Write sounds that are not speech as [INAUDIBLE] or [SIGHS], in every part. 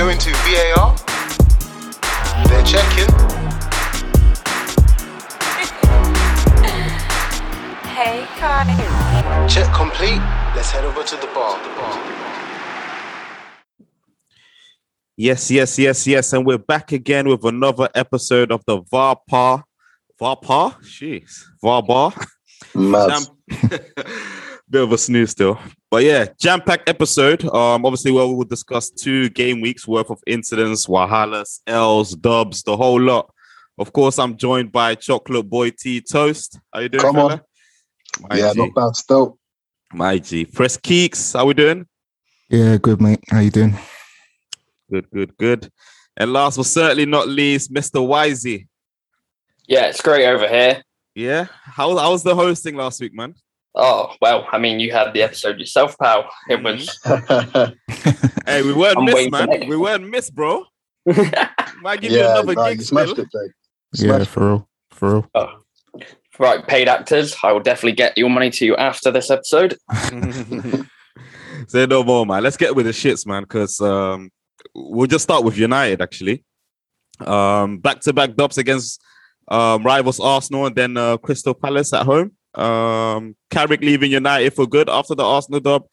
going to VAR. They're checking. [LAUGHS] Hey, Kai. Check complete. Let's head over to the bar. The bar. Yes, yes, yes, yes. And we're back again with another episode of the VARPA. VARPA? Jeez. VARBAR. Mad. [LAUGHS] Bit of a snooze still. But yeah, jam-packed episode. Um, obviously, well, we will discuss two game weeks worth of incidents, Wahalas, L's, dubs, the whole lot. Of course, I'm joined by Chocolate Boy T Toast. How you doing, Come on. My yeah, G. not bad still. My G. Press Keeks. How we doing? Yeah, good mate. How you doing? Good, good, good. And last but certainly not least, Mr. Wisey. Yeah, it's great over here. Yeah. How, how was the hosting last week, man? Oh, well, I mean, you had the episode yourself, pal. It was. [LAUGHS] Hey, we weren't I'm missed, man. We weren't missed, bro. [LAUGHS] Might give you another nah, gig you smashed still. it, Jake. Yeah, for real. For real. oh. Right, paid actors, I will definitely get your money to you after this episode. [LAUGHS] Say no more, man. Let's get with the shits, man, because um, we'll just start with United, actually. Um, back-to-back dubs against um, rivals Arsenal and then uh, Crystal Palace at home. Um, Carrick leaving United for good after the Arsenal dub.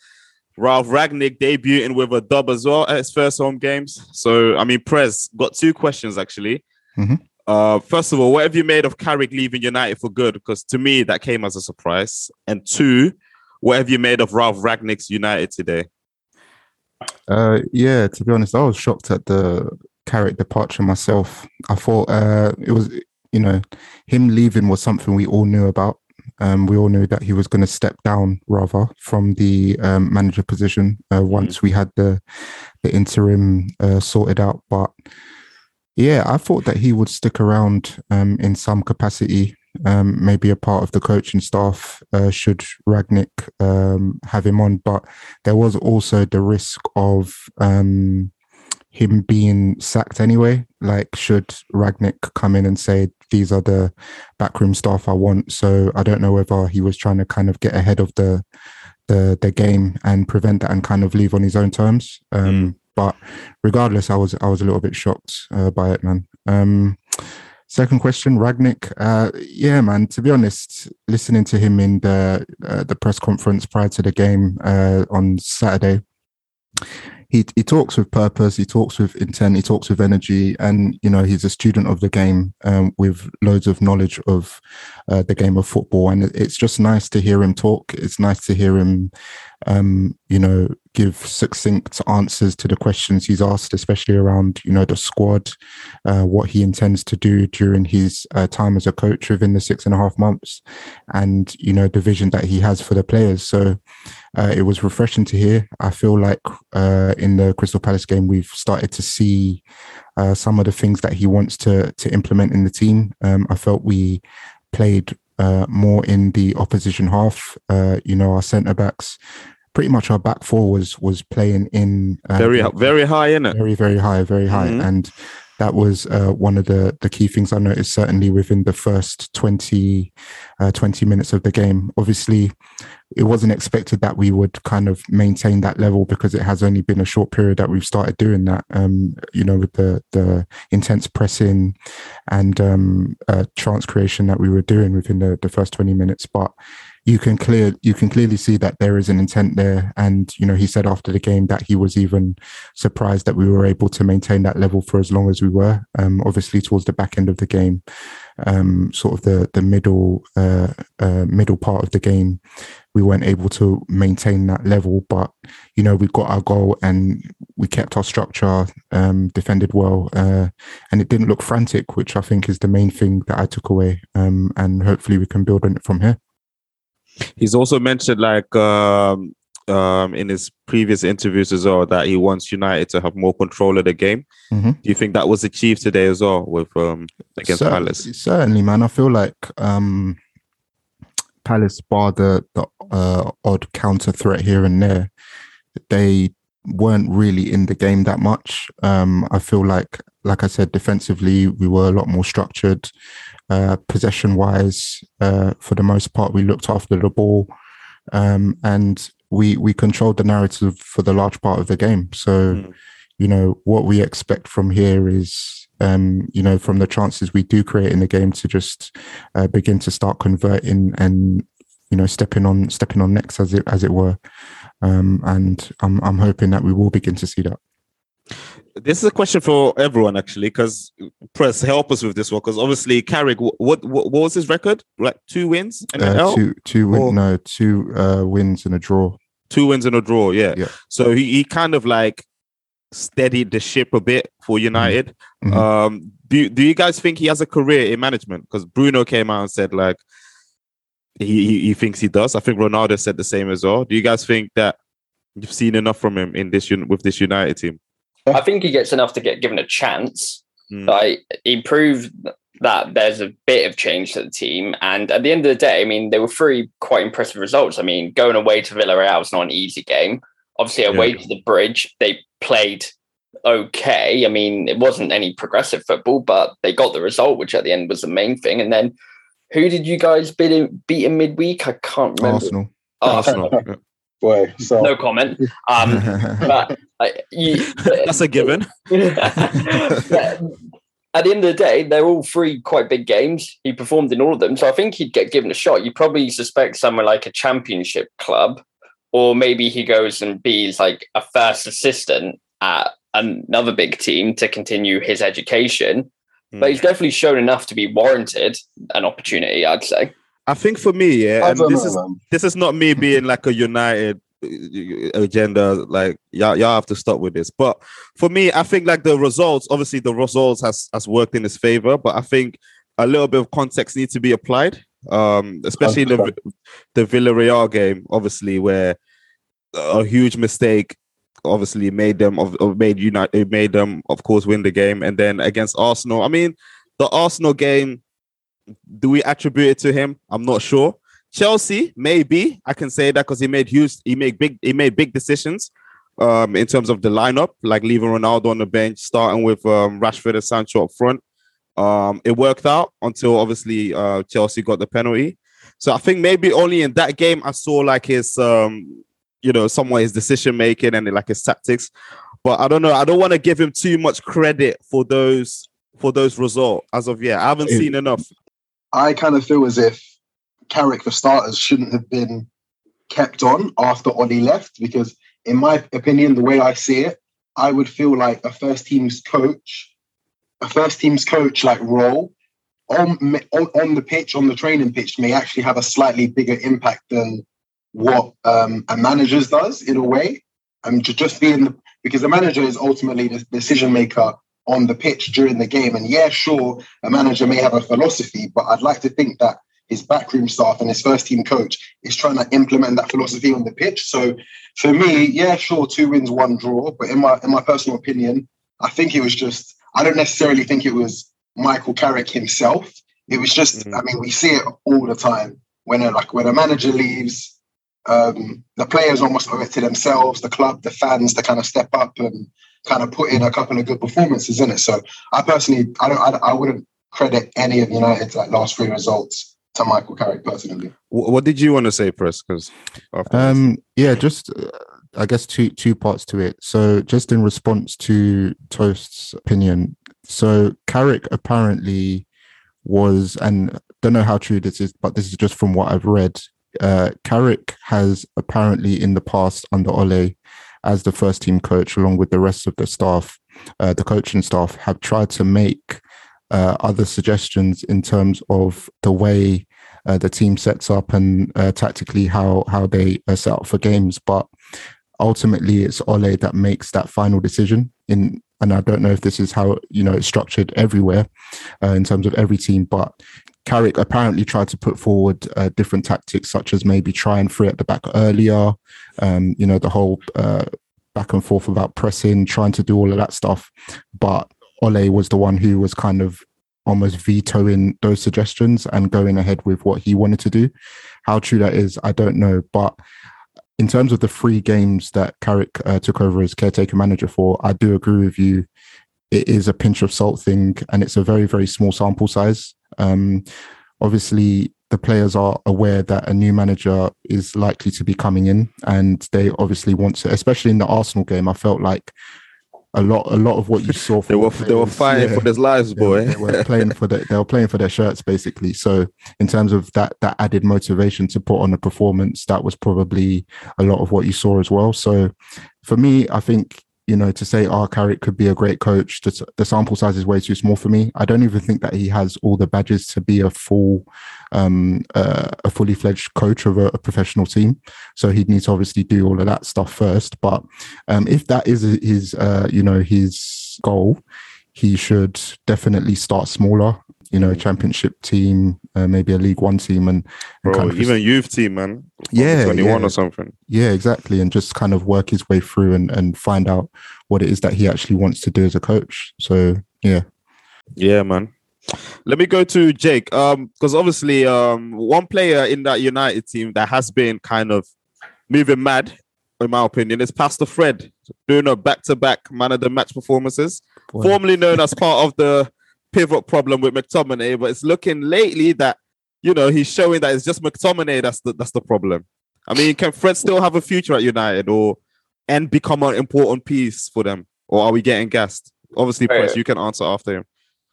Ralf Rangnick debuting with a dub as well at his first home games. So, I mean, Prez got two questions actually. Mhm. Uh, first of all, what have you made of Carrick leaving United for good? Because to me, that came as a surprise. And two, what have you made of Ralf Rangnick's United today? Uh, yeah, to be honest, I was shocked at the Carrick departure myself. I thought uh, it was, you know, him leaving was something we all knew about. Um, we all knew that he was going to step down rather from the um, manager position uh, once we had the the interim uh, sorted out. But yeah, I thought that he would stick around um, in some capacity, um, maybe a part of the coaching staff uh, should Rangnick um, have him on. But there was also the risk of um, him being sacked anyway. Like, should Rangnick come in and say, these are the backroom staff I want? So I don't know whether he was trying to kind of get ahead of the the the game and prevent that and kind of leave on his own terms. Um, But regardless, I was I was a little bit shocked uh, by it, man. Um, second question, Rangnick. Uh, yeah, man. To be honest, listening to him in the uh, the press conference prior to the game uh, on Saturday, he he talks with purpose, he talks with intent, he talks with energy, and you know he's a student of the game um, with loads of knowledge of uh, the game of football, and it's just nice to hear him talk. It's nice to hear him, um, you know, give succinct answers to the questions he's asked, especially around you know the squad, uh, what he intends to do during his uh, time as a coach within the six and a half months, and you know the vision that he has for the players. So uh, it was refreshing to hear. I feel like uh, in the Crystal Palace game, we've started to see uh, some of the things that he wants to to implement in the team. Um, I felt we played uh, more in the opposition half. Uh, you know, our centre backs, pretty much our back four was was playing in uh, Very, very high, isn't it? very very high very high Mhm. and that was uh, one of the the key things i noticed certainly within the first 20 uh, 20 minutes of the game. Obviously it wasn't expected that we would kind of maintain that level because it has only been a short period that we've started doing that um you know with the the intense pressing and um uh, chance creation that we were doing within the, the first 20 minutes. But you can clear you can clearly see that there is an intent there and you know he said after the game that he was even surprised that we were able to maintain that level for as long as we were. Um, obviously, towards the back end of the game, um, sort of the the middle uh, uh, middle part of the game, we weren't able to maintain that level. But you know, we got our goal and we kept our structure, um, defended well, uh, and it didn't look frantic, which I think is the main thing that I took away. Um, and hopefully, we can build on it from here. He's also mentioned like um, um, in his previous interviews as well that he wants United to have more control of the game. Mhm. Do you think that was achieved today as well with um, against Cer- Palace? Certainly, man. I feel like um, Palace, bar the the uh, odd counter threat here and there, they weren't really in the game that much. Um, I feel like, like I said, defensively we were a lot more structured. Uh, possession wise, uh, for the most part, we looked after the ball, um, and we we controlled the narrative for the large part of the game. So Mm. you know, what we expect from here is, um, you know, from the chances we do create in the game to just uh, begin to start converting and, you know, stepping on stepping on next as it as it were. Um, and I'm I'm hoping that we will begin to see that. This is a question for everyone actually, because press help us with this one. Because obviously, Carrick, what, what what was his record? Like two wins and Uh, two two win, no two uh, wins and a draw. two wins and a draw. Yeah. Yeah. So he, he kind of like steadied the ship a bit for United. Mhm. Um, do do you guys think he has a career in management? Because Bruno came out and said like he, he he thinks he does. I think Ronaldo said the same as well. Do you guys think that you've seen enough from him in this with this United team? I think he gets enough to get given a chance. Mm. Like he proved that there's a bit of change to the team, and at the end of the day, I mean, there were three quite impressive results. I mean, going away to Villarreal is not an easy game. Obviously, away to the Bridge, they played okay. I mean, it wasn't any progressive football, but they got the result, which at the end was the main thing. And then, who did you guys beat in, beat in midweek? I can't remember. Arsenal. Arsenal. [LAUGHS] Yeah. Boy, so no comment. [LAUGHS] Um, but uh, you, [LAUGHS] That's a given. [LAUGHS] At the end of the day, they're all three quite big games. He performed in all of them, so I think he'd get given a shot. You probably suspect somewhere like a championship club, or maybe he goes and be like a first assistant at another big team to continue his education. But he's definitely shown enough to be warranted an opportunity, I'd say. I think for me, yeah, and this know, is man. this is not me being like a united uh, agenda like y'all, y'all have to stop with this. But for me i think like the results obviously the results has has worked in his favor but i think a little bit of context needs to be applied um especially in the the villarreal game obviously where a huge mistake obviously made them of of- made united made them of course win the game. And then against arsenal i mean the arsenal game do we attribute it to him i'm not sure Chelsea, maybe I can say that because he made huge, he made big, he made big decisions um, in terms of the lineup, like leaving Ronaldo on the bench, starting with um, Rashford and Sancho up front. Um, it worked out until obviously uh, Chelsea got the penalty. So I think maybe only in that game I saw like his, um, you know, somewhat his decision making and like his tactics. But I don't know. I don't want to give him too much credit for those for those results as of yet. I haven't seen enough. I kind of feel as if Carrick, for starters, shouldn't have been kept on after Ollie left because, in my opinion, the way I see it, I would feel like a first team's coach, a first team's coach like role on, on on the pitch, on the training pitch, may actually have a slightly bigger impact than what um, a manager's does in a way. Ju- just being the because the manager is ultimately the decision maker on the pitch during the game. And yeah, sure, a manager may have a philosophy, but I'd like to think that his backroom staff and his first team coach is trying to implement that philosophy on the pitch. So for me, yeah, sure, two wins, one draw. But in my in my personal opinion, I think it was just I don't necessarily think it was Michael Carrick himself. It was just, Mhm. I mean, we see it all the time when a, like when a manager leaves, um, the players almost owe it to themselves, the club, the fans to kind of step up and kind of put in a couple of good performances in it. So I personally, I don't, I, I wouldn't credit any of United's like last three results to Michael Carrick personally. What did you want to say, Press? Because Um, yeah, just uh, I guess two two parts to it. So, just in response to Toast's opinion, so Carrick apparently was, and don't know how true this is, but this is just from what I've read. Uh, Carrick has apparently in the past under Ole, as the first team coach, along with the rest of the staff, uh, the coaching staff, have tried to make uh, other suggestions in terms of the way uh, the team sets up and uh, tactically how how they uh, set up for games. But ultimately, it's Ole that makes that final decision. In and I don't know if this is how you know it's structured everywhere uh, in terms of every team, but. Carrick apparently tried to put forward uh, different tactics, such as maybe try and free at the back earlier. Um, you know, the whole uh, back and forth about pressing, trying to do all of that stuff. But Ole was the one who was kind of almost vetoing those suggestions and going ahead with what he wanted to do. How true that is, I don't know. But in terms of the three games that Carrick uh, took over as caretaker manager for, I do agree with you. It is a pinch of salt thing, and it's a very, very small sample size. Um, obviously, the players are aware that a new manager is likely to be coming in, and they obviously want to, especially in the Arsenal game. I felt like a lot, a lot of what you saw. [LAUGHS] They were they were fighting for their lives, they were- boy. They were playing for the, they were playing for their shirts basically. So in terms of that that added motivation to put on a performance, that was probably a lot of what you saw as well. So for me, I think you know to say our Carrick could be a great coach, the, the sample size is way too small for me. I don't even think that he has all the badges to be a full, um, uh, a fully fledged coach of a, a professional team. So he'd need to obviously do all of that stuff first. But um, if that is his, uh, you know, his goal, he should definitely start smaller. You know, a championship team, uh, maybe a League One team, and, and Bro, kind of even youth team, man. Yeah, twenty one yeah. or something. yeah, exactly, and just kind of work his way through and and find out what it is that he actually wants to do as a coach. So yeah, Yeah, man. Let me go to Jake. Um, because obviously, um, one player in that United team that has been kind of moving mad, in my opinion, is Pastor Fred doing a back-to-back man of the match performances. Boy. Formerly known as part of the pivot problem with McTominay, but it's looking lately that you know he's showing that it's just McTominay that's the that's the problem. I mean, can Fred still have a future at United or and become an important piece for them, or are we getting gassed? Obviously, Right. Press, you can answer after him.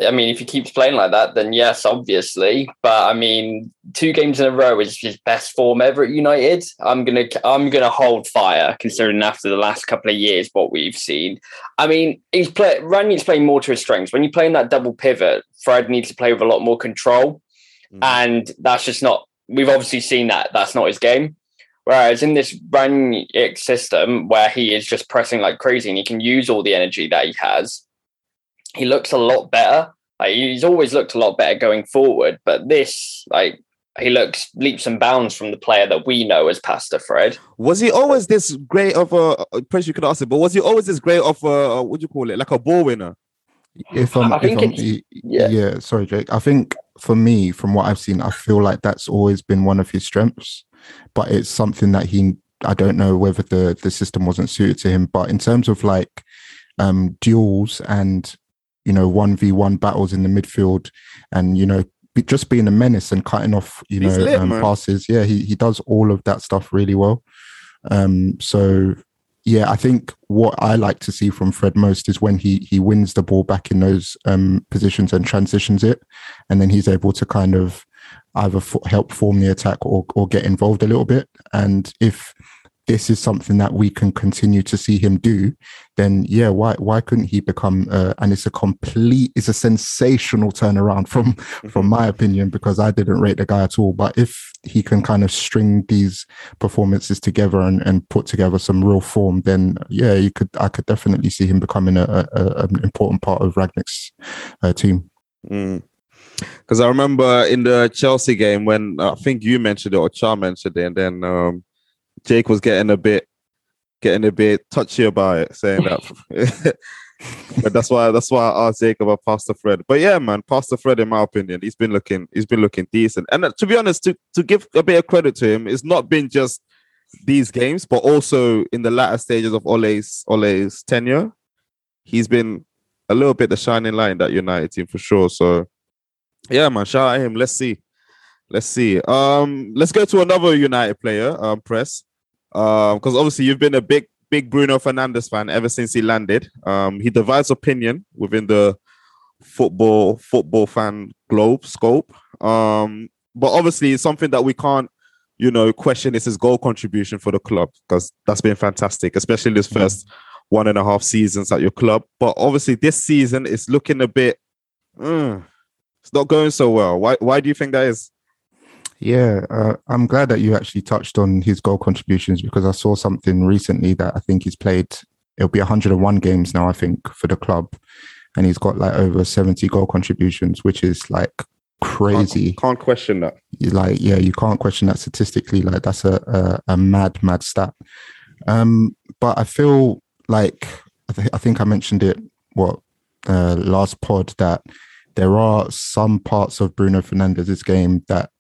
I mean, if he keeps playing like that, then yes, obviously. But I mean, two games in a row is his best form ever at United. I'm gonna I'm gonna hold fire considering after the last couple of years what we've seen. I mean, he's play Rani's playing more to his strengths. When you play in that double pivot, Fred needs to play with a lot more control, Mhm. and that's just not. We've obviously seen that that's not his game. Whereas in this Rangnick system, where he is just pressing like crazy and he can use all the energy that he has, he looks a lot better. Like he's always looked a lot better going forward, but this, like, he looks leaps and bounds from the player that we know as Pastor Fred. Was he always this great of a? Press, you could ask it, but was he always this great of a? What do you call it? Like a ball winner? if I'm, I if think I'm it's- yeah. yeah. sorry, Jake. I think for me, from what I've seen, I feel like that's always been one of his strengths, but it's something that he. I don't know whether the the system wasn't suited to him, but in terms of like um duels and you know one v one battles in the midfield, and you know be, just being a menace and cutting off you He's know lit, um, passes, yeah, he he does all of that stuff really well. Um, so yeah, I think what I like to see from Fred most is when he he wins the ball back in those um, positions and transitions it, and then he's able to kind of either f- help form the attack or or get involved a little bit. And if this is something that we can continue to see him do, then yeah, why why couldn't he become? Uh, and it's a complete, it's a sensational turnaround from from my opinion because I didn't rate the guy at all. But if he can kind of string these performances together and, and put together some real form, then yeah, you could I could definitely see him becoming a, a, a- an important part of Rangnick's uh, team. Because I remember in the Chelsea game when I think you mentioned it or Char mentioned it, and then um, Jake was getting a bit, getting a bit touchy about it, saying that. [LAUGHS] [LAUGHS] but that's why that's why I asked Jake about Pastor Fred. But yeah, man, Pastor Fred, in my opinion, he's been looking, he's been looking decent. And uh, to be honest, to to give a bit of credit to him, it's not been just these games, but also in the latter stages of Ole's Ole's tenure, he's been a little bit the shining light in that United team for sure. So yeah, man, shout out him. Let's see. Let's see. Um, let's go to another United player, um, press. Um, because obviously you've been a big, big Bruno Fernandes fan ever since he landed. Um, he divides opinion within the football football fan globe scope. Um, but obviously it's something that we can't, you know, question is his goal contribution for the club because that's been fantastic, especially this first one and a half seasons at your club. But obviously this season is looking a bit. mm, it's not going so well. Why? Why do you think that is? Yeah, uh, I'm glad that you actually touched on his goal contributions because I saw something recently that I think he's played. It'll be 101 games now, I think, for the club, and he's got like over 70 goal contributions, which is like crazy. Can't, can't question that. You like yeah you can't question that statistically like that's a a, a mad mad stat um but i feel like I, th- I think i mentioned it what uh last pod that there are some parts of bruno fernandes's game that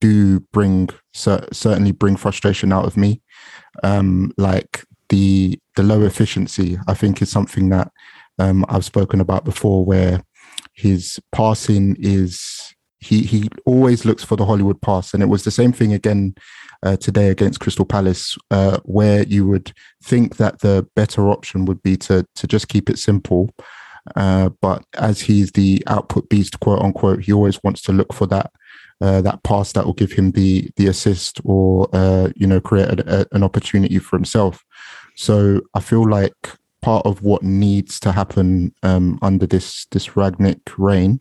do bring cer- certainly bring frustration out of me um like the the low efficiency i think is something that um i've spoken about before where his passing is he he always looks for the Hollywood pass, and it was the same thing again uh, today against Crystal Palace, uh, where you would think that the better option would be to to just keep it simple. Uh, but as he's the output beast, quote unquote, he always wants to look for that uh, that pass that will give him the the assist or uh, you know create a, a, an opportunity for himself. So I feel like part of what needs to happen um, under this this Rangnick reign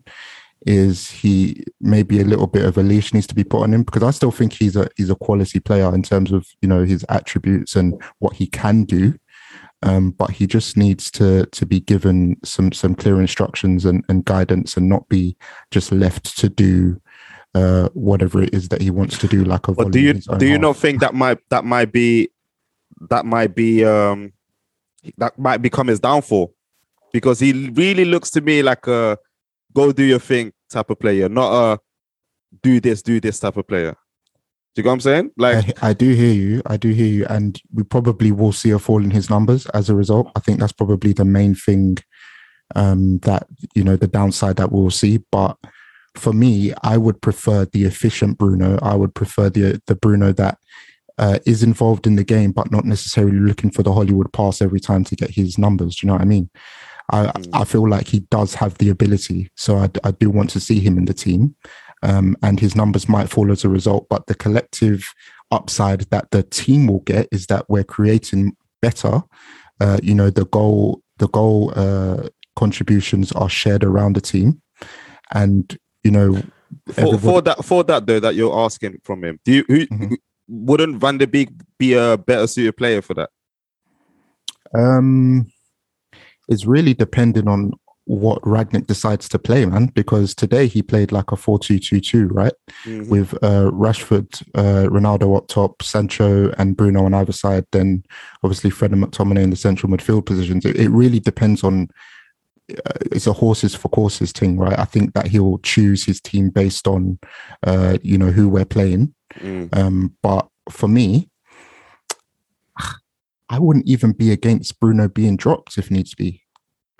is he maybe a little bit of a leash needs to be put on him because I still think he's a he's a quality player in terms of you know his attributes and what he can do. Um, but he just needs to to be given some some clear instructions and, and guidance and not be just left to do uh, whatever it is that he wants to do. Like a but do you do you half. not think that might that might be that might be um that might become his downfall because he really looks to me like a go do your thing type of player, not a do this, do this type of player. Do you know what I'm saying? Like I, I, do hear you. I do hear you. And we probably will see a fall in his numbers as a result. I think that's probably the main thing um, that, you know, the downside that we'll see. But for me, I would prefer the efficient Bruno. I would prefer the the Bruno that uh, is involved in the game, but not necessarily looking for the Hollywood pass every time to get his numbers. Do you know what I mean? I, mm. I feel like he does have the ability. So I, I do want to see him in the team. Um, and his numbers might fall as a result. But the collective upside that the team will get is that we're creating better. Uh, you know, the goal, the goal uh, contributions are shared around the team. And, you know, for, for, that for that though that you're asking from him, do you who, mm-hmm. wouldn't Van der Beek be a better suited player for that? Um it's really depending on what Rangnick decides to play, man. Because today he played like a 4 2 2 2, right? Mm-hmm. With uh, Rashford, uh, Ronaldo up top, Sancho and Bruno on either side, then obviously Fred and McTominay in the central midfield positions. It, it really depends on. Uh, it's a horses for courses thing, right? I think that he'll choose his team based on, uh, you know, who we're playing. Mm. Um, but for me, I wouldn't even be against Bruno being dropped if needs be.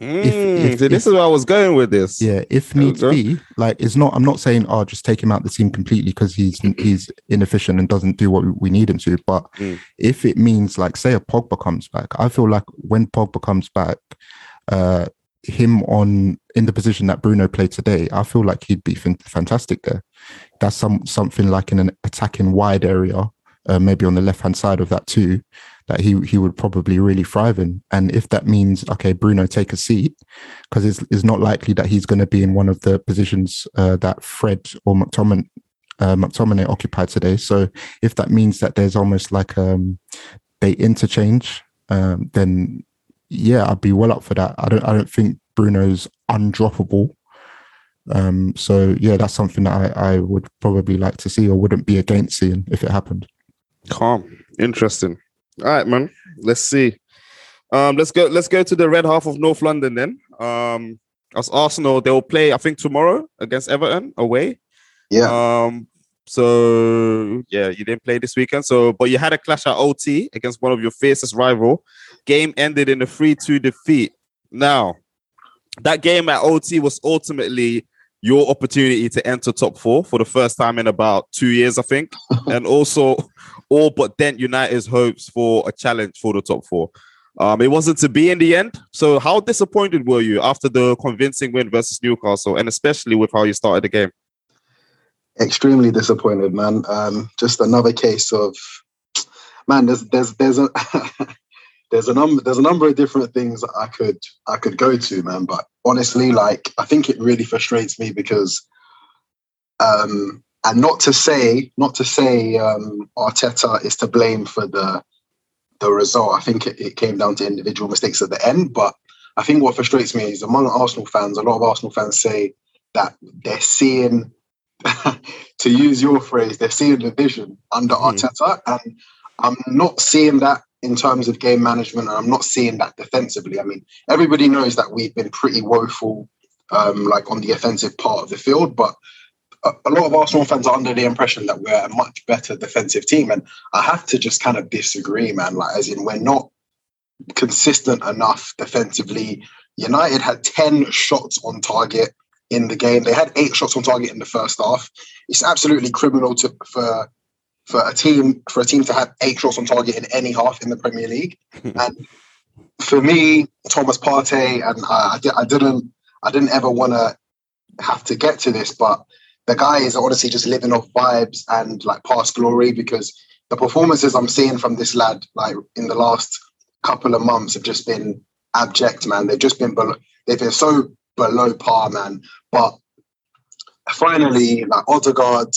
Mm, if, if, this if, is where I was going with this. Yeah, if needs be, like it's not. I'm not saying, oh, just take him out the team completely because he's he's inefficient and doesn't do what we need him to. But mm. if it means, like, say, a Pogba comes back, I feel like when Pogba comes back, uh, him on in the position that Bruno played today, I feel like he'd be fantastic there. That's some something like in an attacking wide area, uh, maybe on the left hand side of that too that he he would probably really thrive in. And if that means okay, Bruno, take a seat, because it's, it's not likely that he's going to be in one of the positions uh, that Fred or McTominay uh, McTominay occupied today. So if that means that there's almost like um, they interchange, um, then yeah, I'd be well up for that. I don't I don't think Bruno's undroppable. Um, so yeah, that's something that I, I would probably like to see or wouldn't be against seeing if it happened. Calm. Interesting. All right, man. Let's see. Um, let's go. Let's go to the red half of North London then. Um, as Arsenal, they will play. I think tomorrow against Everton away. Yeah. Um. So yeah, you didn't play this weekend. So, but you had a clash at OT against one of your fiercest rival. Game ended in a three-two defeat. Now, that game at OT was ultimately your opportunity to enter top four for the first time in about two years, I think, [LAUGHS] and also all but dent United's hopes for a challenge for the top four. Um, it wasn't to be in the end. So, how disappointed were you after the convincing win versus Newcastle, and especially with how you started the game? Extremely disappointed, man. Um, just another case of man. There's there's there's a [LAUGHS] there's a number there's a number of different things I could I could go to, man. But honestly, like I think it really frustrates me because um, and not to say not to say um, Arteta is to blame for the the result. I think it, it, came down to individual mistakes at the end. But I think what frustrates me is among Arsenal fans, a lot of Arsenal fans say that they're seeing, [LAUGHS] to use your phrase, they're seeing the vision under mm. Arteta, and I'm not seeing that in terms of game management, and I'm not seeing that defensively. I mean, everybody knows that we've been pretty woeful, um, like on the offensive part of the field, but a lot of Arsenal fans are under the impression that we're a much better defensive team, and I have to just kind of disagree, man. Like, as in, we're not consistent enough defensively. United had ten shots on target in the game. They had eight shots on target in the first half. It's absolutely criminal to for for a team for a team to have eight shots on target in any half in the Premier League. [LAUGHS] and for me, Thomas Partey, and I, I, I didn't I didn't ever want to have to get to this, but the guy is honestly just living off vibes and like past glory because the performances I'm seeing from this lad, like in the last couple of months, have just been abject, man. They've just been they've been so below par, man. But finally, like Odegaard,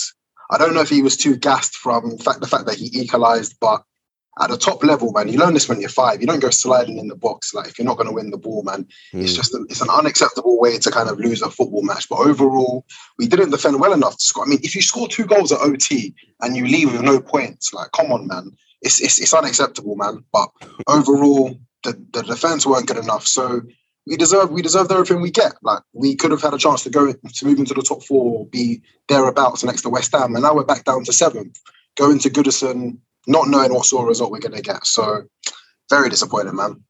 I don't know if he was too gassed from the fact, the fact that he equalised, but at the top level, man, you learn this when you're five. You don't go sliding in the box like if you're not going to win the ball, man. Mm. It's hmm. just a, it's an unacceptable way to kind of lose a football match. But overall, we didn't defend well enough to score. I mean, if you score two goals at OT and you leave with no points, like come on, man, it's it's, it's unacceptable, man. But overall, the, the defense weren't good enough. So we deserve we deserve everything we get. Like we could have had a chance to go to move into the top four, be thereabouts next to West Ham, and now we're back down to seventh. Going to Goodison not knowing what sort of result we're going to get. So very disappointed, man.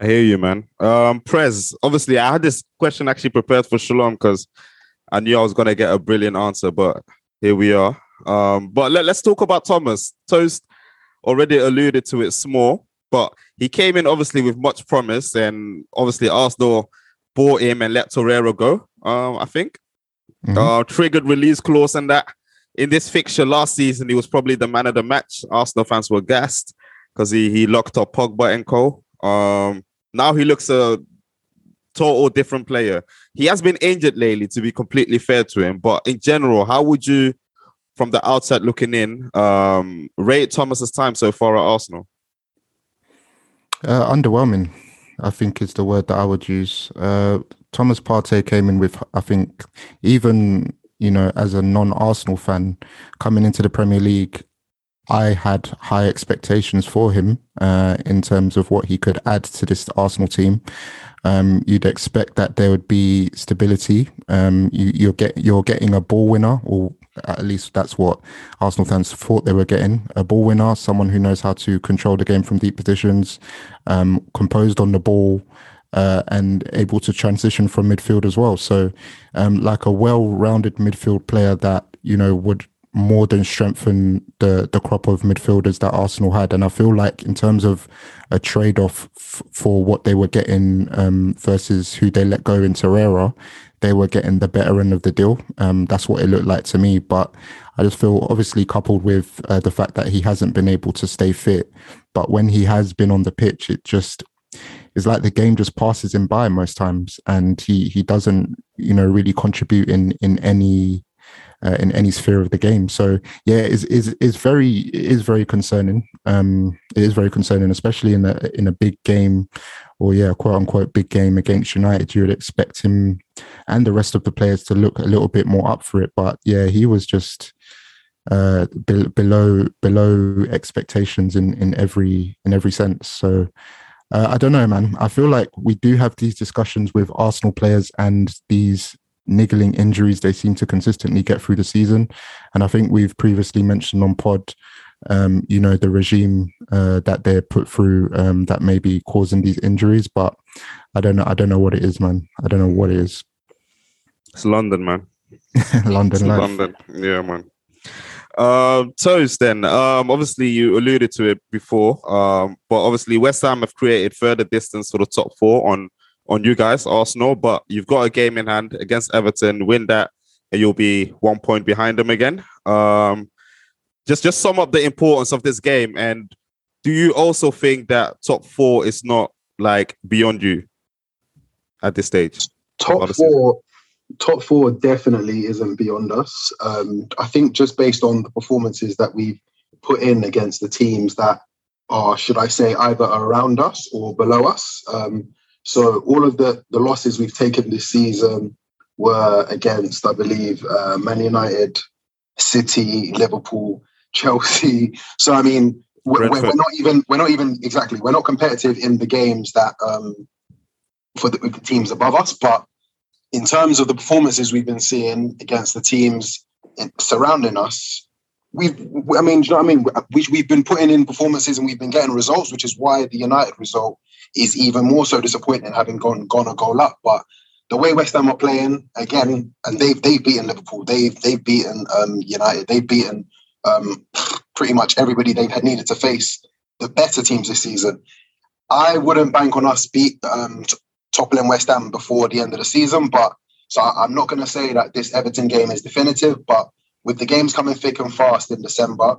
I hear you, man. Um, Prez, obviously, I had this question actually prepared for Shalom because I knew I was going to get a brilliant answer, but here we are. Um, but let, us talk about Thomas. Toast already alluded to it small, but he came in obviously with much promise, and obviously Arsenal bought him and let Torreira go. Um, I think mm-hmm. uh, triggered release clause and that in this fixture last season, he was probably the man of the match. Arsenal fans were gassed because he he locked up Pogba and Co. Um, now he looks a total different player. He has been injured lately, to be completely fair to him. But in general, how would you, from the outside looking in, um, rate Thomas's time so far at Arsenal? Uh, underwhelming, I think is the word that I would use. Uh, Thomas Partey came in with, I think, even you know, as a non-Arsenal fan coming into the Premier League, I had high expectations for him uh, in terms of what he could add to this Arsenal team. Um, you'd expect that there would be stability. Um, you, you're get you're getting a ball winner, or at least that's what Arsenal fans thought they were getting a ball winner, someone who knows how to control the game from deep positions, um, composed on the ball, uh, and able to transition from midfield as well. So, um, like a well-rounded midfield player that you know would more than strengthen the the crop of midfielders that Arsenal had. And I feel like in terms of a trade off f- for what they were getting um, versus who they let go in Torreira, they were getting the better end of the deal. Um, that's what it looked like to me. But I just feel obviously coupled with uh, the fact that he hasn't been able to stay fit. But when he has been on the pitch, it just is like the game just passes him by most times, and he he doesn't you know really contribute in in any uh, in any sphere of the game. So yeah, is is is very is very concerning. Um, it is very concerning, especially in a in a big game, or yeah, quote unquote big game against United. You would expect him and the rest of the players to look a little bit more up for it, but yeah, he was just uh be- below below expectations in in every in every sense. So uh, I don't know, man. I feel like we do have these discussions with Arsenal players and these niggling injuries they seem to consistently get through the season. And I think we've previously mentioned on pod, um, you know, the regime uh, that they're put through um, that may be causing these injuries. But I don't know. I don't know what it is, man. I don't know what it is. It's London, man. [LAUGHS] London, London. Yeah, man. Um, Toast, then, um, obviously you alluded to it before, um, but obviously West Ham have created further distance for the top four on on you guys, Arsenal. But you've got a game in hand against Everton. Win that, and you'll be one point behind them again. Um, just just sum up the importance of this game, and do you also think that top four is not like beyond you at this stage? Top four top four definitely isn't beyond us. Um, I think just based on the performances that we've put in against the teams that are, should I say, either around us or below us. Um, so all of the, the losses we've taken this season were against, I believe, uh, Man United, City, Liverpool, [LAUGHS] Chelsea. So I mean, we're, we're, not even we're not even exactly we're not competitive in the games that um, for the, the teams above us, but in terms of the performances we've been seeing against the teams surrounding us, we've, I mean, do you know what I mean? We, we've been putting in performances and we've been getting results, which is why the United result is even more so disappointing, having gone gone a goal up. But the way West Ham are playing again, and they've they've beaten Liverpool, they've they've beaten um, United, they've beaten um, pretty much everybody they've had needed to face the better teams this season. I wouldn't bank on us beat um, toppling West Ham before the end of the season, but so I'm not going to say that this Everton game is definitive. But with the games coming thick and fast in December,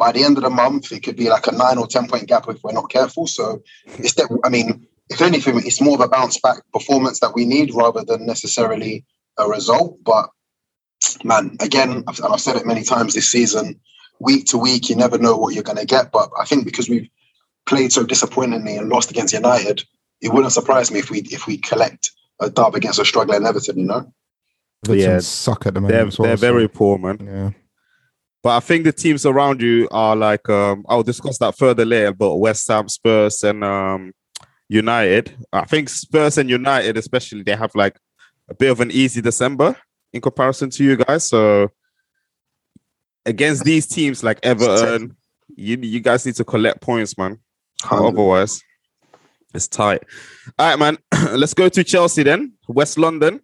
by the end of the month, it could be like a nine or ten point gap if we're not careful. So [LAUGHS] it's that. I mean, if anything, it's more of a bounce back performance that we need rather than necessarily a result. But man, again, I've, and I've said it many times this season, week to week, you never know what you're going to get. But I think because we've played so disappointingly and lost against United, it wouldn't surprise me if we if we collect a dub against a struggling Everton. You know, Everton Yeah, suck at the moment. They're well, they're so- very poor, man. Yeah. But I think the teams around you are like um I'll discuss that further later, but West Ham, Spurs, and um United. I think Spurs and United, especially, they have like a bit of an easy December in comparison to you guys. So against these teams like Everton, you you guys need to collect points, man. Otherwise, it's tight. All right, man. [CLEARS THROAT] Let's go to Chelsea then. West London.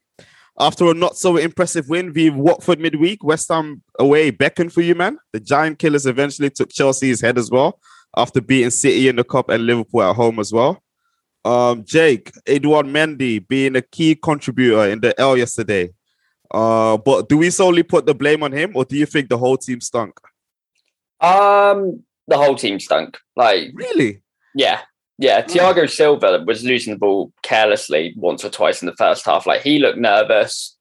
After a not so impressive win via Watford midweek, West Ham away beckoned for you, man. The Giant Killers eventually took Chelsea's head as well after beating City in the Cup and Liverpool at home as well. Um, Jake, Edouard Mendy being a key contributor in the L yesterday. Uh, but do we solely put the blame on him, or do you think the whole team stunk? Um, the whole team stunk. Like, Really? yeah, yeah. Mm. Thiago Silva was losing the ball carelessly once or twice in the first half. Like, he looked nervous.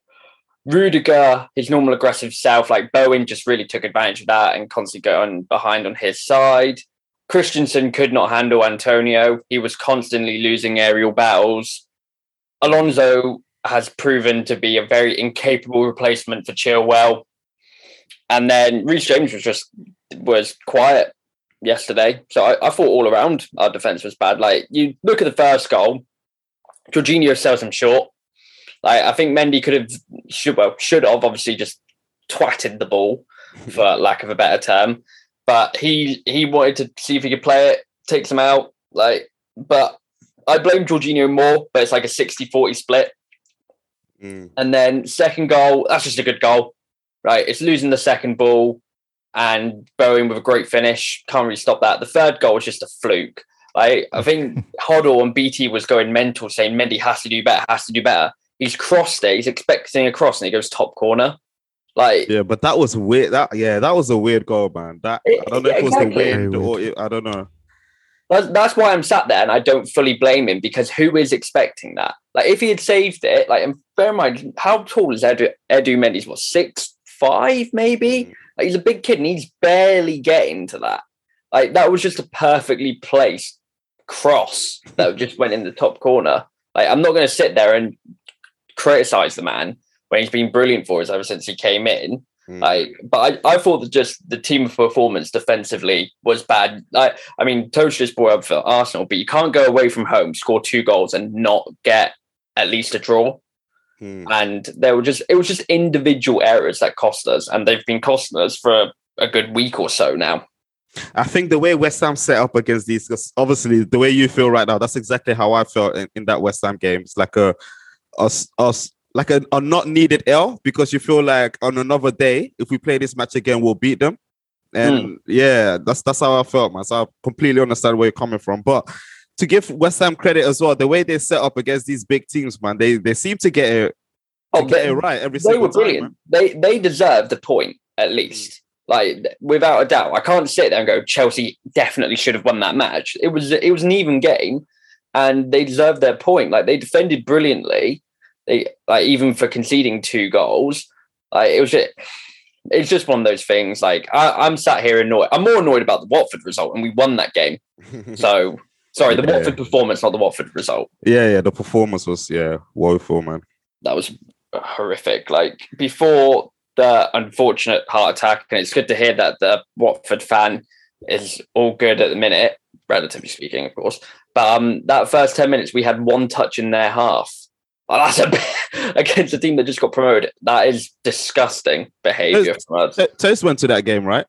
Rudiger, his normal aggressive self, like Bowen, just really took advantage of that and constantly going behind on his side. Christensen could not handle Antonio. He was constantly losing aerial battles. Alonso has proven to be a very incapable replacement for Chilwell. And then Reece James was just was quiet yesterday. So I, I thought all around our defense was bad. Like you look at the first goal, Jorginho sells him short. Like I think Mendy could have should well should have obviously just twatted the ball [LAUGHS] for lack of a better term. But he he wanted to see if he could play it, takes him out. Like, but I blame Jorginho more, but it's like a 60-40 split. Mm. And then second goal, that's just a good goal, right? It's losing the second ball and Bowen with a great finish. Can't really stop that. The third goal was just a fluke. Like, I think [LAUGHS] Hoddle and BT was going mental saying Mendy has to do better, has to do better. He's crossed it. He's expecting a cross and he goes top corner. Like, Yeah, but that was weird. That yeah, that was a weird goal, man. That I don't know if it was Exactly. the wind or it, I don't know. That's, that's why I'm sat there and I don't fully blame him because who is expecting that? Like, if he had saved it, like, and bear in mind, how tall is Edu, Edu Mendes? What, six, five, maybe? Mm. Like, he's a big kid and he's barely getting to that. Like, that was just a perfectly placed cross that [LAUGHS] just went in the top corner. Like, I'm not going to sit there and criticize the man when he's been brilliant for us ever since he came in. Mm. Like, but I, I thought that just the team performance defensively was bad. I, I mean, Tosh just brought up for Arsenal, but you can't go away from home, score two goals, and not get at least a draw. Mm. And there were just it was just individual errors that cost us, and they've been costing us for a, a good week or so now. I think the way West Ham set up against these, because obviously the way you feel right now, that's exactly how I felt in, in that West Ham game. It's like a us us like a, a not needed L because you feel like on another day, if we play this match again, we'll beat them. And yeah, that's that's how I felt, man. So I completely understand where you're coming from. But to give West Ham credit as well, the way they set up against these big teams, man, they they seem to get it, to Oh, get it right every they single were time. brilliant. man. They they deserved the point at least. Mm. Like without a doubt, I can't sit there and go Chelsea definitely should have won that match. It was it was an even game, and they deserved their point. Like they defended brilliantly. They like even for conceding two goals. Like it was just, it's just one of those things. Like I, I'm sat here annoyed. I'm more annoyed about the Watford result, and we won that game. [LAUGHS] So sorry, the Yeah. Watford performance, not the Watford result. yeah, yeah, the performance was yeah woeful, man. that was horrific. Like before the unfortunate heart attack, and it's good to hear that the Watford fan is all good at the minute, relatively speaking, of course. But um, that first ten minutes, we had one touch in their half. Oh, that's a bit, [LAUGHS] against a team that just got promoted. That is disgusting behaviour from us. Toast went to that game, right?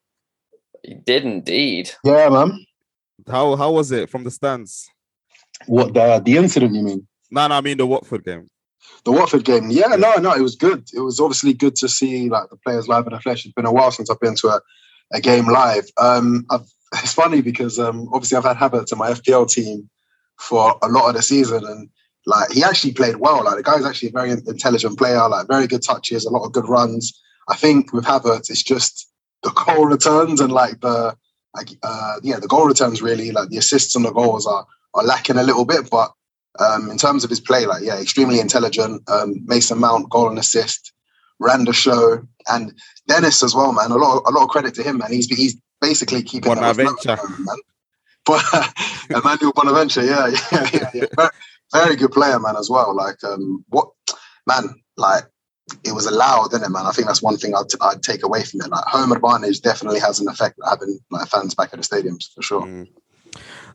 He did indeed. Yeah, man. How how was it from the stands? What the the incident you mean? No, no, I mean the Watford game. The Watford game, yeah, no, no, it was good. It was obviously good to see like the players live in the flesh. It's been a while since I've been to a, a game live. Um, I've, [LAUGHS] it's funny because um, obviously I've had Havertz in my FPL team for a lot of the season, and like he actually played well. Like the guy's actually a very intelligent player, like very good touches, a lot of good runs. I think with Havertz, it's just the [LAUGHS] goal returns and like the like uh, yeah, the goal returns really like the assists and the goals are are lacking a little bit. But um, in terms of his play, like yeah, extremely intelligent. Um, Mason Mount goal and assist, ran the show, and Dennis as well, man. A lot of, a lot of credit to him, man. He's he's basically keeping Bonaventure. man. [LAUGHS] But Emmanuel Bonaventure, yeah, yeah, yeah, yeah. Very, very good player, man, as well. Like, um, what, man, like, it was allowed, didn't it, man? I think that's one thing I'd, I'd take away from it. Like, home advantage definitely has an effect having like fans back at the stadiums for sure. Mm.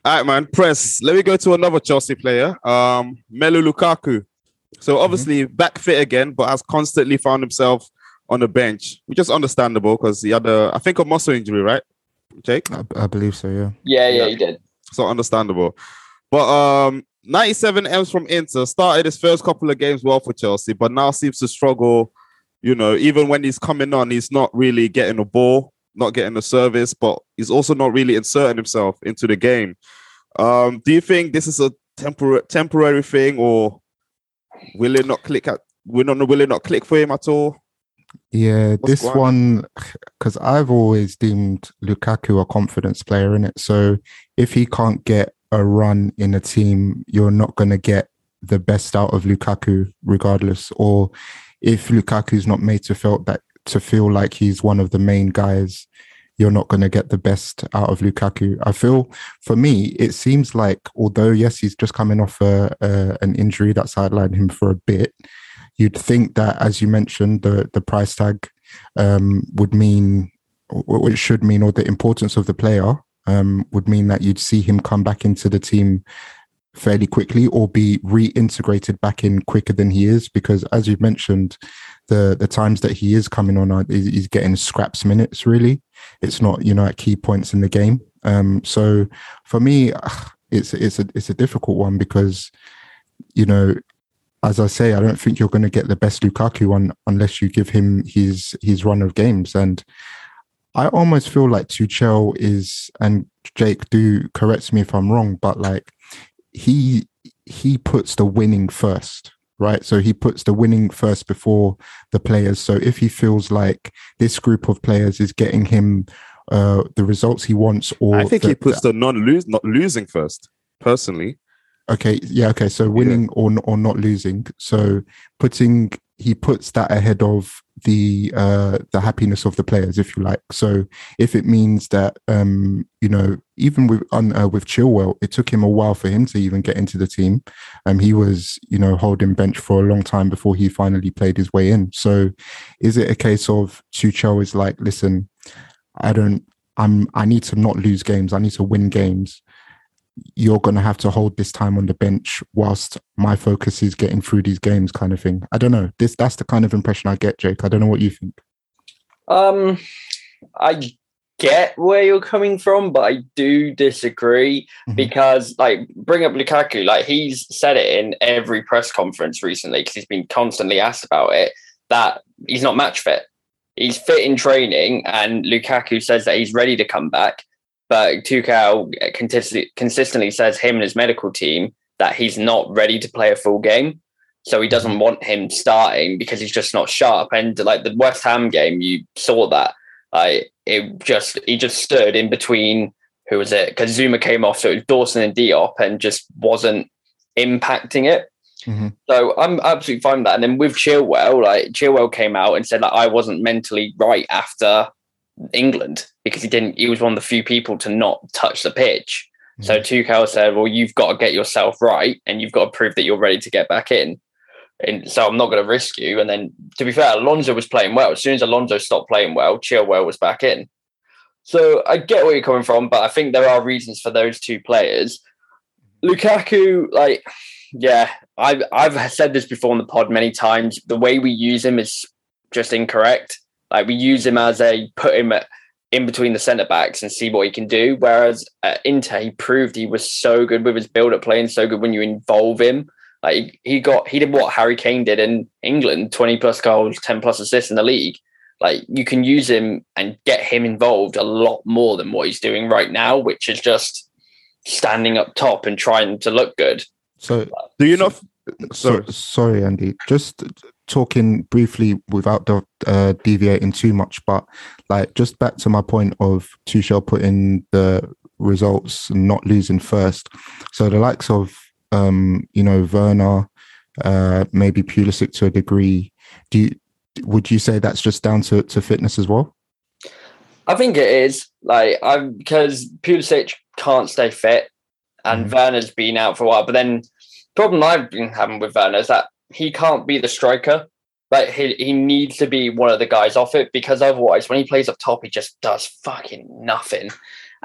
All right, man. Press. Let me go to another Chelsea player, um, Melu Lukaku. So obviously mm-hmm. back fit again, but has constantly found himself on the bench, which is understandable because he had a, I think, a muscle injury, right, Jake? I, I believe so. Yeah. Yeah, yeah, he did. So understandable. But um, 97 M's from Inter started his first couple of games well for Chelsea, but now seems to struggle. You know, even when he's coming on, he's not really getting a ball, not getting the service, but he's also not really inserting himself into the game. Um, do you think this is a temporary temporary thing, or will it not click at? Will not will it not click for him at all? Yeah, What's this one because I've always deemed Lukaku a confidence player in it. So if he can't get a run in a team, you're not going to get the best out of Lukaku, regardless. Or if Lukaku's not made to feel that to feel like he's one of the main guys, you're not going to get the best out of Lukaku. I feel for me, it seems like although yes, he's just coming off a, a, an injury that sidelined him for a bit, you'd think that as you mentioned, the the price tag um, would mean, it should mean, or the importance of the player um, would mean that you'd see him come back into the team fairly quickly or be reintegrated back in quicker than he is because as you've mentioned the the times that he is coming on he's getting scraps minutes really it's not you know at key points in the game um so for me [SIGHS] it's it's a it's a difficult one because you know as I say, I don't think you're going to get the best Lukaku one unless you give him his his run of games. And I almost feel like Tuchel is, and Jake, do correct me if I'm wrong, but like he he puts the winning first, right? So he puts the winning first before the players. So if he feels like this group of players is getting him uh, the results he wants, or I think the, he puts the non-lose, not losing first. Personally, okay, yeah, okay. So winning yeah. or or not losing. So putting he puts that ahead of the uh the happiness of the players if you like. So if it means that um you know even with on uh, with chilwell it took him a while for him to even get into the team. Um he was you know holding bench for a long time before he finally played his way in. So is it a case of Tuchel is like listen i don't i'm i need to not lose games. I need to win games you're going to have to hold this time on the bench whilst my focus is getting through these games kind of thing. I don't know. This that's the kind of impression i get jake. I don't know what you think. Um i get where you're coming from but i do disagree mm-hmm. because like bring up lukaku. Like he's said it in every press conference recently because he's been constantly asked about it that he's not match fit. He's fit in training and lukaku says that he's ready to come back but Tuchel consistently, consistently says him and his medical team that he's not ready to play a full game. So he doesn't mm-hmm. want him starting because he's just not sharp. And like the West Ham game, you saw that. Like it just he just stood in between who was it? Because Zouma came off, so it was Dawson and Diop, and just wasn't impacting it. Mm-hmm. So I'm absolutely fine with that. And then with Chilwell, like Chilwell came out and said like I wasn't mentally right after England because he didn't. He was one of the few people to not touch the pitch. Mm-hmm. So Tuchel said, "Well, you've got to get yourself right, and you've got to prove that you're ready to get back in." And so I'm not going to risk you. And then, to be fair, Alonso was playing well. As soon as Alonso stopped playing well, Chilwell was back in. So I get where you're coming from, but I think there are reasons for those two players. Lukaku, like, yeah, I've I've said this before on the pod many times. The way we use him is just incorrect. Like we use him as a put him at, in between the centre backs and see what he can do. Whereas at Inter, he proved he was so good with his build up play and so good when you involve him. Like he got he did what Harry Kane did in England, 20 plus goals, 10 plus assists in the league. Like you can use him and get him involved a lot more than what he's doing right now, which is just standing up top and trying to look good. So Do you know? So, Sorry. sorry, Andy. Just talking briefly without the, uh, deviating too much, but like just back to my point of Tuchel putting the results and not losing first. So the likes of um, you know Werner, uh, maybe Pulisic to a degree. Do you would you say that's just down to, to fitness as well? I think it is like I'm because Pulisic can't stay fit, and Werner's been out for a while. But then, problem I've been having with Werner is that he can't be the striker. but he he needs to be one of the guys off it because otherwise, when he plays up top, he just does fucking nothing,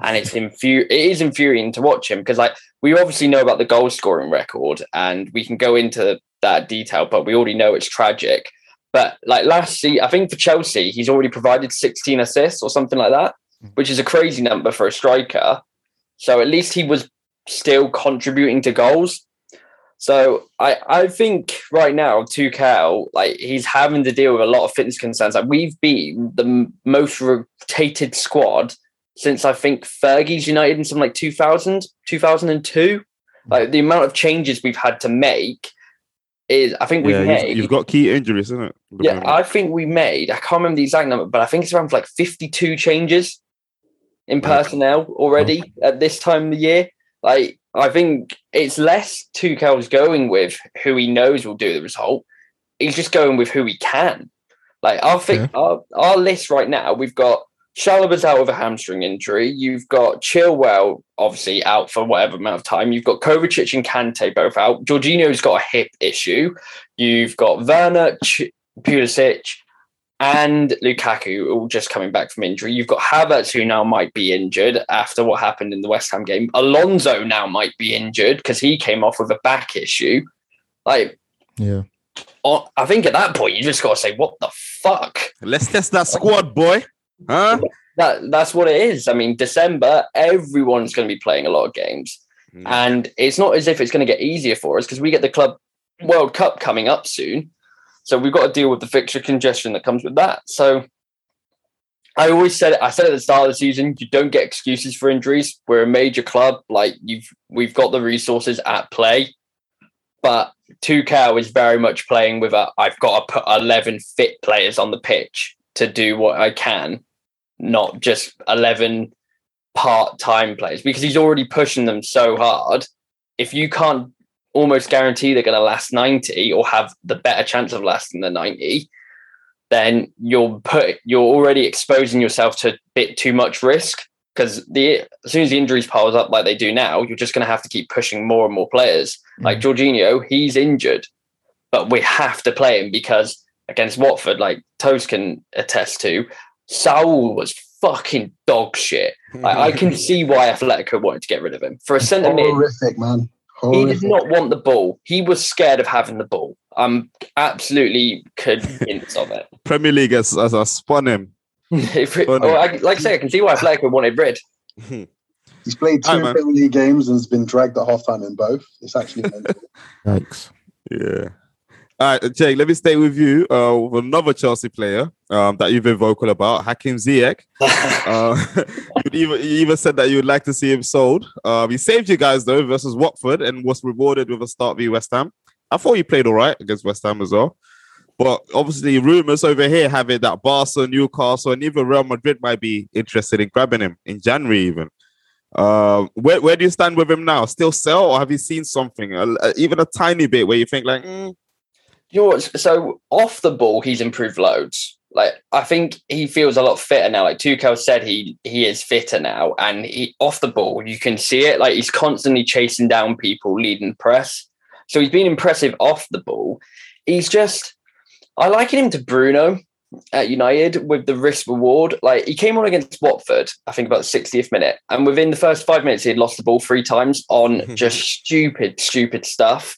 and it's infu- It is infuriating to watch him because like we obviously know about the goal scoring record, and we can go into that detail, but we already know it's tragic. But like last season, I think for Chelsea, he's already provided 16 assists or something like that, mm. which is a crazy number for a striker. So at least he was still contributing to goals. So I, I think right now Tuchel, like he's having to deal with a lot of fitness concerns. Like we've been the most rotated squad since I think Fergie's United in something like 2000, 2002. Like the amount of changes we've had to make is, I think we've Yeah, made. you've, you've got key injuries, isn't it? Yeah, I think we made, I can't remember the exact number, but I think it's around like 52 changes in personnel already at this time of the year. Like, I think it's less Tuchel's going with who he knows will do the result. He's just going with who he can. Like, I think our, our list right now, we've got Chalobah's out with a hamstring injury. You've got Chilwell, obviously, out for whatever amount of time. You've got Kovacic and Kante both out. Jorginho's got a hip issue. You've got Werner, Ch- Pulisic, and Lukaku all just coming back from injury. You've got Havertz, who now might be injured after what happened in the West Ham game. Alonso now might be injured because he came off with a back issue. Like, Yeah. oh, I think at that point, you just got to say, what the fuck? Let's test that squad, boy. Huh? That That's what it is. I mean, December, everyone's going to be playing a lot of games. Mm. And it's not as if it's going to get easier for us because we get the Club World Cup coming up soon. So we've got to deal with the fixture congestion that comes with that. So I always said it, I said at the start of the season, you don't get excuses for injuries. We're a major club, like you've we've got the resources at play. But Tuchel is very much playing with a I've got to put 11 fit players on the pitch to do what I can, not just 11 part-time players because he's already pushing them so hard. If you can't almost guarantee they're going to last 90 or have the better chance of lasting the 90 then you're put you're already exposing yourself to a bit too much risk. Because the as soon as the injuries piles up like they do now you're just going to have to keep pushing more and more players. Mm. Like Jorginho he's injured but we have to play him because against Watford like Toast can attest to Saul was fucking dog shit. Like, I can [LAUGHS] see why Atletico wanted to get rid of him. For a centre mid Horrific, man. he did not want the ball. He was scared of having the ball. I'm absolutely convinced of it. [LAUGHS] Premier League has, has, has spun him. [LAUGHS] If it- Funny. oh, I, like I say, I can see why Atletico wanted rid. [LAUGHS] He's played two Premier League games and has been dragged at halftime in both. It's actually mental. Yikes. Yeah. All right, Jake, let me stay with you uh, with another Chelsea player um, that you've been vocal about, Hakim Ziyech. [LAUGHS] Uh, [LAUGHS] you even, you even said that you would like to see him sold. Um, he saved you guys, though, versus Watford and was rewarded with a start v West Ham. I thought he played all right against West Ham as well. But obviously, rumors over here have it that Barca, Newcastle, and even Real Madrid might be interested in grabbing him in January, even. Uh, where, where do you stand with him now? Still sell, or have you seen something, uh, even a tiny bit, where you think like, mm, You know what? So off the ball, he's improved loads. Like I think he feels a lot fitter now. Like Tuchel said, he he is fitter now, and he off the ball, you can see it. Like he's constantly chasing down people, leading the press. So he's been impressive off the ball. He's just, I liken him to Bruno at United with the risk reward. Like he came on against Watford, I think about the 60th minute, and within the first five minutes, he had lost the ball three times on [LAUGHS] just stupid, stupid stuff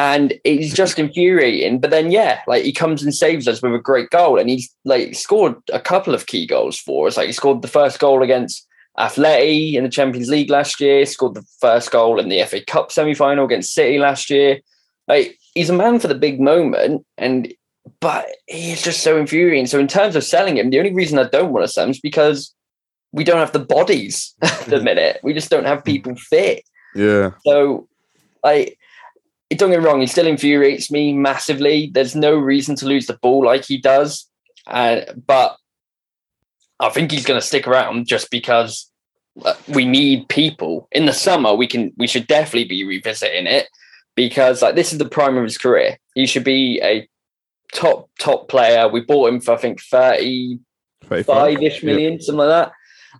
and it's just infuriating. But then, yeah, like he comes and saves us with a great goal, and he's like scored a couple of key goals for us. Like he scored the first goal against Atleti in the Champions League last year, scored the first goal in the FA Cup semi final against City last year. Like he's a man for the big moment, and but he's just so infuriating. So in terms of selling him, the only reason I don't want to sell him is because we don't have the bodies [LAUGHS] at the [LAUGHS] minute. We just don't have people fit. Yeah. So I don't get me wrong, he still infuriates me massively. There's no reason to lose the ball like he does. Uh, but I think he's going to stick around just because uh, we need people in the summer. We can, we should definitely be revisiting it because like this is the prime of his career. He should be a top top player. We bought him for I think 35 ish million, yeah. something like that.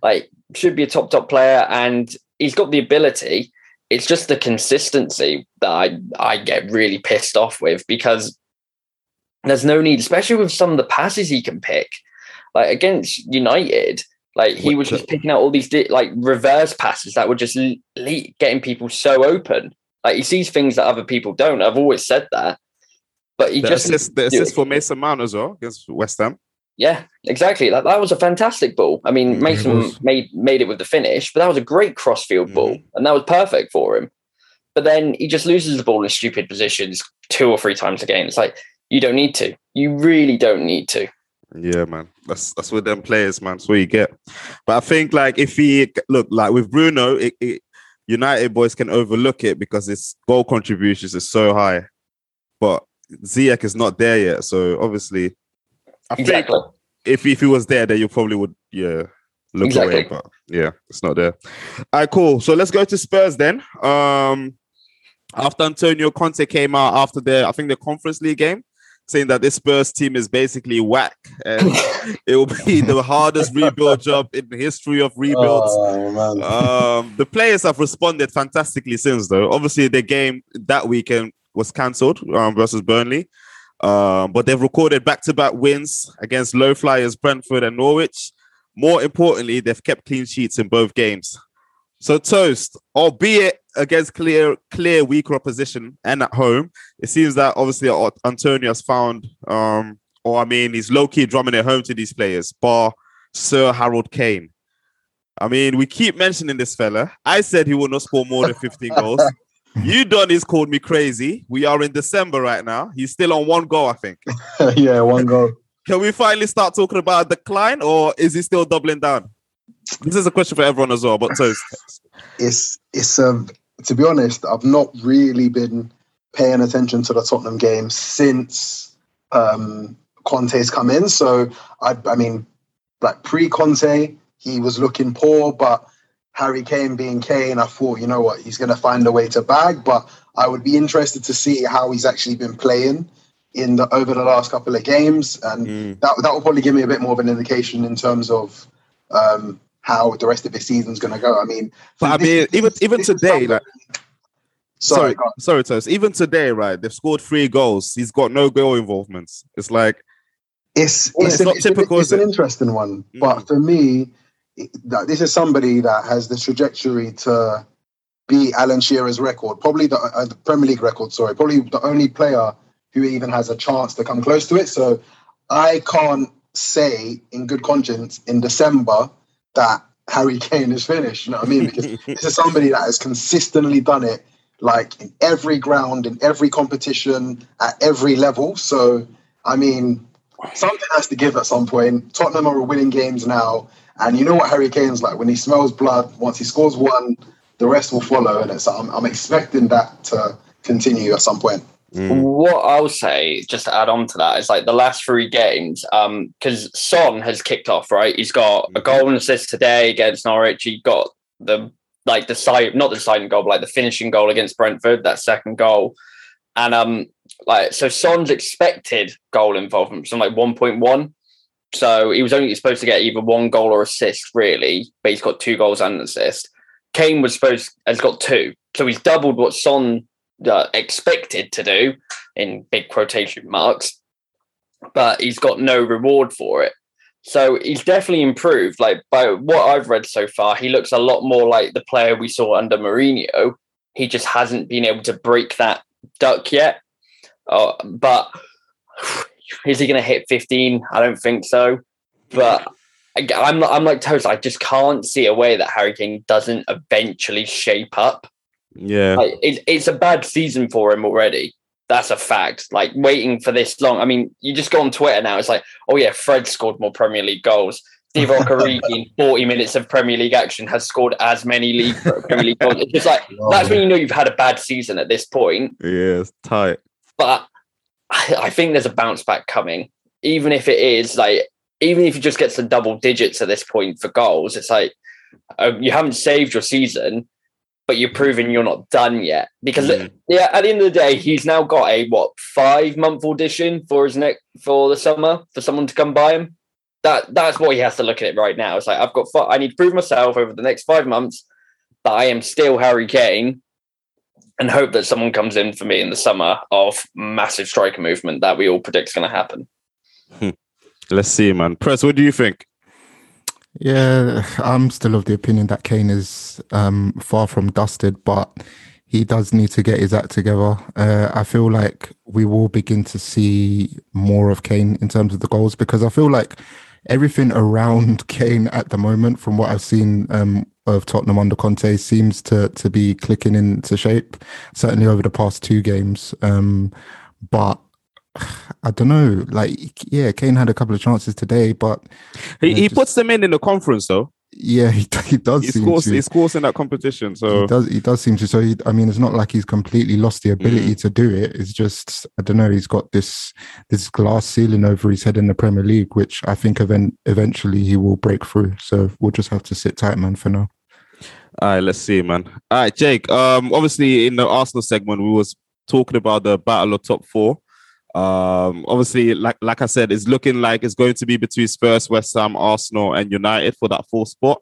Like should be a top top player, and he's got the ability. It's just the consistency that I I get really pissed off with because there's no need, especially with some of the passes he can pick. Like against United, like he was just uh, picking out all these like reverse passes that were just le- getting people so open. Like he sees things that other people don't. I've always said that, but he the just assist, the assist for Mason Mount as well against West Ham. Yeah, exactly. That, that was a fantastic ball. I mean, Mason made made it with the finish, but that was a great crossfield mm. ball, and that was perfect for him. But then he just loses the ball in stupid positions two or three times a game. It's like you don't need to. You really don't need to. Yeah, man. That's that's with them players, man. That's what you get. But I think like if he look like with Bruno, it, it, United boys can overlook it because his goal contributions is so high. But Ziyech is not there yet, so obviously, I exactly. think if if he was there, then you probably would yeah look exactly. away. But yeah, it's not there. All right, cool. So let's go to Spurs then. Um, after Antonio Conte came out after the I think the Conference League game, saying that this Spurs team is basically whack and [LAUGHS] it will be the hardest rebuild job in the history of rebuilds. Oh, um, the players have responded fantastically since, though. Obviously, the game that weekend was cancelled um, versus Burnley, um, but they've recorded back-to-back wins against low flyers Brentford and Norwich. More importantly, they've kept clean sheets in both games. So toast, albeit against clear, clear weaker opposition and at home, it seems that obviously Antonio has found, um, or I mean, he's low key drumming it home to these players, bar Sir Harold Kane. I mean, we keep mentioning this fella. I said he will not score more than 15 goals. [LAUGHS] You Donny's called me crazy. We are in December right now. He's still on one goal, I think. [LAUGHS] yeah, one goal. Can we finally start talking about a decline, or is he still doubling down? This is a question for everyone as well. But toast. It's it's um to be honest, I've not really been paying attention to the Tottenham game since um, Conte's come in. So I I mean, like pre Conte, he was looking poor, but Harry Kane being Kane, I thought, you know what, he's going to find a way to bag. But I would be interested to see how he's actually been playing in the over the last couple of games, and mm. that that will probably give me a bit more of an indication in terms of um, how the rest of the season's going to go. I mean, but I mean, even even today, like. Sorry, sorry, sorry, Even today, right? They've scored three goals. He's got no goal involvements. It's like it's it's, it's an, not it's typical. An, it's an interesting one, mm. but for me, this is somebody that has the trajectory to be Alan Shearer's record, probably the, uh, the Premier League record. Sorry, probably the only player who even has a chance to come close to it. So I can't say in good conscience in December that Harry Kane is finished. You know what I mean? Because [LAUGHS] this is somebody that has consistently done it, like in every ground, in every competition, at every level. So, I mean, something has to give at some point. Tottenham are winning games now, and you know what Harry Kane's like when he smells blood. Once he scores one, the rest will follow, and it's I'm, I'm expecting that to continue at some point. Mm. What I'll say, just to add on to that, is like the last three games, um, because Son has kicked off, right? He's got a mm-hmm. goal and assist today against Norwich. He got the like the side, not the deciding goal, but like the finishing goal against Brentford, that second goal. And um, like so Son's expected goal involvement from like 1.1. So he was only supposed to get either one goal or assist, really, but he's got two goals and an assist. Kane was supposed has got two. So he's doubled what Son uh, expected to do in big quotation marks, but he's got no reward for it. So he's definitely improved. Like by what I've read so far, he looks a lot more like the player we saw under Mourinho. He just hasn't been able to break that duck yet. Uh, but is he going to hit 15? I don't think so. But I'm I'm like toast. I just can't see a way that Harry Kane doesn't eventually shape up yeah, like, it's it's a bad season for him already. That's a fact. Like waiting for this long. I mean, you just go on Twitter now. It's like, oh yeah, Fred scored more Premier League goals. Divock [LAUGHS] Origi in 40 minutes of Premier League action has scored as many league Premier League goals. It's just like [LAUGHS] that's when you know you've had a bad season at this point. Yeah, it's tight. But [SIGHS] I, think there's a bounce back coming. Even if it is like, even if you just get to double digits at this point for goals, it's like um, you haven't saved your season, but you're proving you're not done yet. Because Mm. yeah, at the end of the day, he's now got a what five month audition for his next for the summer for someone to come by him. That that's what he has to look at it right now. It's like I've got I need to prove myself over the next five months that I am still Harry Kane, and hope that someone comes in for me in the summer of massive striker movement that we all predict is going to happen. Let's see, man. Press, what do you think? Yeah, I'm still of the opinion that Kane is um, far from dusted, but he does need to get his act together. Uh, I feel like we will begin to see more of Kane in terms of the goals because I feel like everything around [LAUGHS] Kane at the moment, from what I've seen um, of Tottenham under Conte, seems to to be clicking into shape. Certainly over the past two games, um, but. [SIGHS] I don't know. Like, yeah, Kane had a couple of chances today, but He, Yeah, he just- puts them in in the conference, though. Yeah, [LAUGHS] he, he does. He seem scores, to. he scores in that competition. So He does. He does seem to. So he, I mean, it's not like he's completely lost the ability to do it. It's just I don't know. He's got this this glass ceiling over his head in the Premier League, which I think event, eventually he will break through. So we'll just have to sit tight, man, for now. All right, let's see, man. All right, Jake. Um, obviously in the Arsenal segment, we was talking about the battle of top four. Um, obviously, like like I said, it's looking like it's going to be between Spurs, West Ham, Arsenal, and United for that fourth spot.